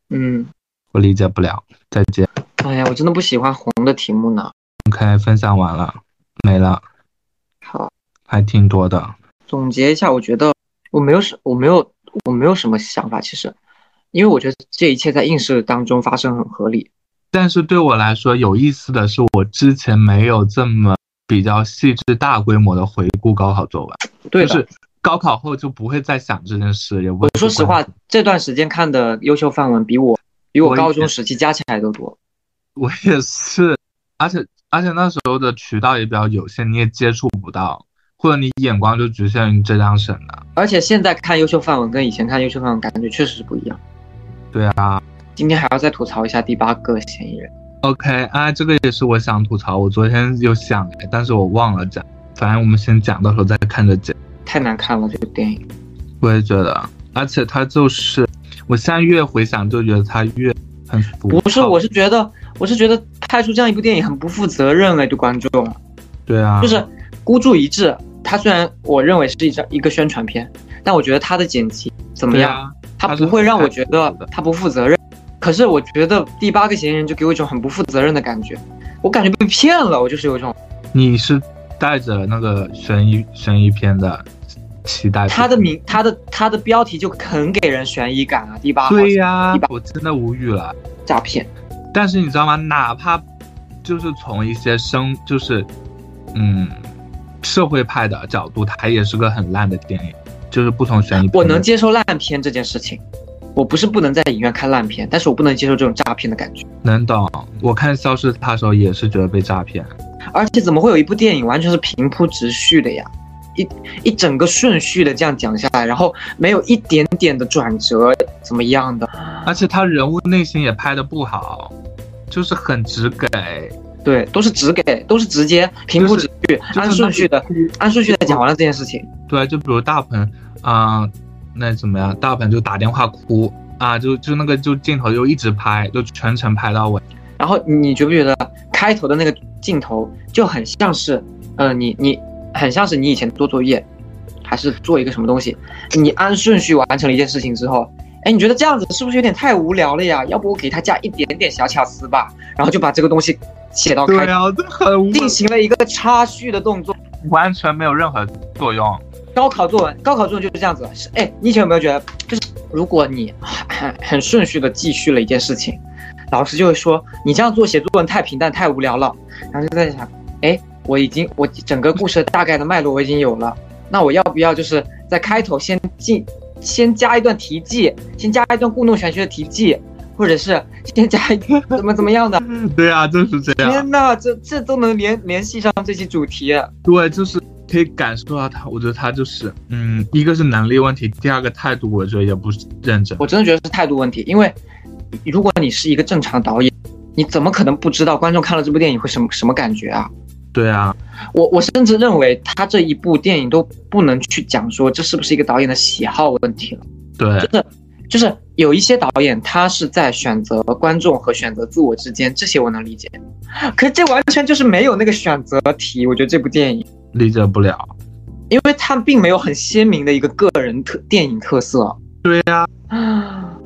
嗯，我理解不了。再见。哎呀，我真的不喜欢红的题目呢。OK，分享完了，没了，好，还挺多的。总结一下，我觉得我没有什，我没有，我没有什么想法。其实，因为我觉得这一切在应试当中发生很合理。但是对我来说，有意思的是，我之前没有这么比较细致、大规模的回顾高考作文，对，就是高考后就不会再想这件事，也不说实话这段时间看的优秀范文比我比我高中时期加起来都多。我也是，而且而且那时候的渠道也比较有限，你也接触不到，或者你眼光就局限于浙江省的。而且现在看优秀范文跟以前看优秀范文感觉确实是不一样。对啊今天还要再吐槽一下第八个嫌疑人。，OK 啊，这个也是我想吐槽，我昨天有想，但是我忘了讲。反正我们先讲，到时候再看着讲。太难看了这个电影。我也觉得，而且他就是，我现在越回想就觉得他越很不不是，我是觉得，我是觉得拍出这样一部电影很不负责任哎，对观众，对啊，就是孤注一掷。他虽然我认为是一张一个宣传片，但我觉得他的剪辑怎么样？对啊，它它是不会让我觉得他不负责任。可是我觉得第八个嫌疑人就给我一种很不负责任的感觉，我感觉被骗了，我就是有一种你是带着那个悬疑悬疑片的期待，他的名，他的他的标题就很给人悬疑感啊。第八号对呀、第八我真的无语了。诈骗，但是你知道吗？哪怕就是从一些生就是嗯社会派的角度，它也是个很烂的电影，就是不同悬疑。我能接受烂片这件事情，我不是不能在影院看烂片，但是我不能接受这种诈骗的感觉。能懂。我看《消失她》的时候也是觉得被诈骗。而且怎么会有一部电影完全是平铺直叙的呀？一一整个顺序的这样讲下来，然后没有一点点的转折，怎么样的？而且他人物内心也拍的不好，就是很直给，对，都是直给，都是直接平铺直叙，就是按顺序的，按顺序的讲完了这件事情。对，就比如大鹏，啊、那怎么样？大鹏就打电话哭啊，就就那个就镜头就一直拍，就全程拍到尾。然后你觉不觉得开头的那个镜头就很像是，呃，你你很像是你以前做作业，还是做一个什么东西，你按顺序完成了一件事情之后，哎，你觉得这样子是不是有点太无聊了呀？要不我给他加一点点小巧思吧，然后就把这个东西写到开头，对啊，这很进行了一个插叙的动作。完全没有任何作用。高考作文，高考作文就是这样子。是，哎，你以前有没有觉得，就是如果你很很顺序的记叙了一件事情，老师就会说你这样做写作文太平淡太无聊了，然后就在想，哎，我已经我整个故事大概的脉络我已经有了，那我要不要就是在开头先进先加一段题记，先加一段故弄玄虚的题记，或者是 先加一个怎么怎么样的？对啊，就是这样。天呐，这这都能联联系上这些主题。对，就是可以感受到他，我觉得他就是，嗯，一个是能力问题，第二个态度，我觉得也不是认真。我真的觉得是态度问题，因为如果你是一个正常导演，你怎么可能不知道观众看了这部电影会什么什么感觉啊？对啊，我我甚至认为他这一部电影都不能去讲说这是不是一个导演的喜好问题了，对，就是就是有一些导演他是在选择观众和选择自我之间，这些我能理解，可是这完全就是没有那个选择题，我觉得这部电影，理解不了。因为他并没有很鲜明的一个个人特电影特色。对呀、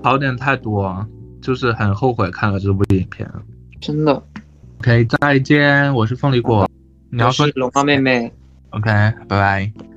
好点太多，就是很后悔看了这部影片。真的，OK，再见，我是凤梨果。你要说龙猫妹妹。OK，拜拜。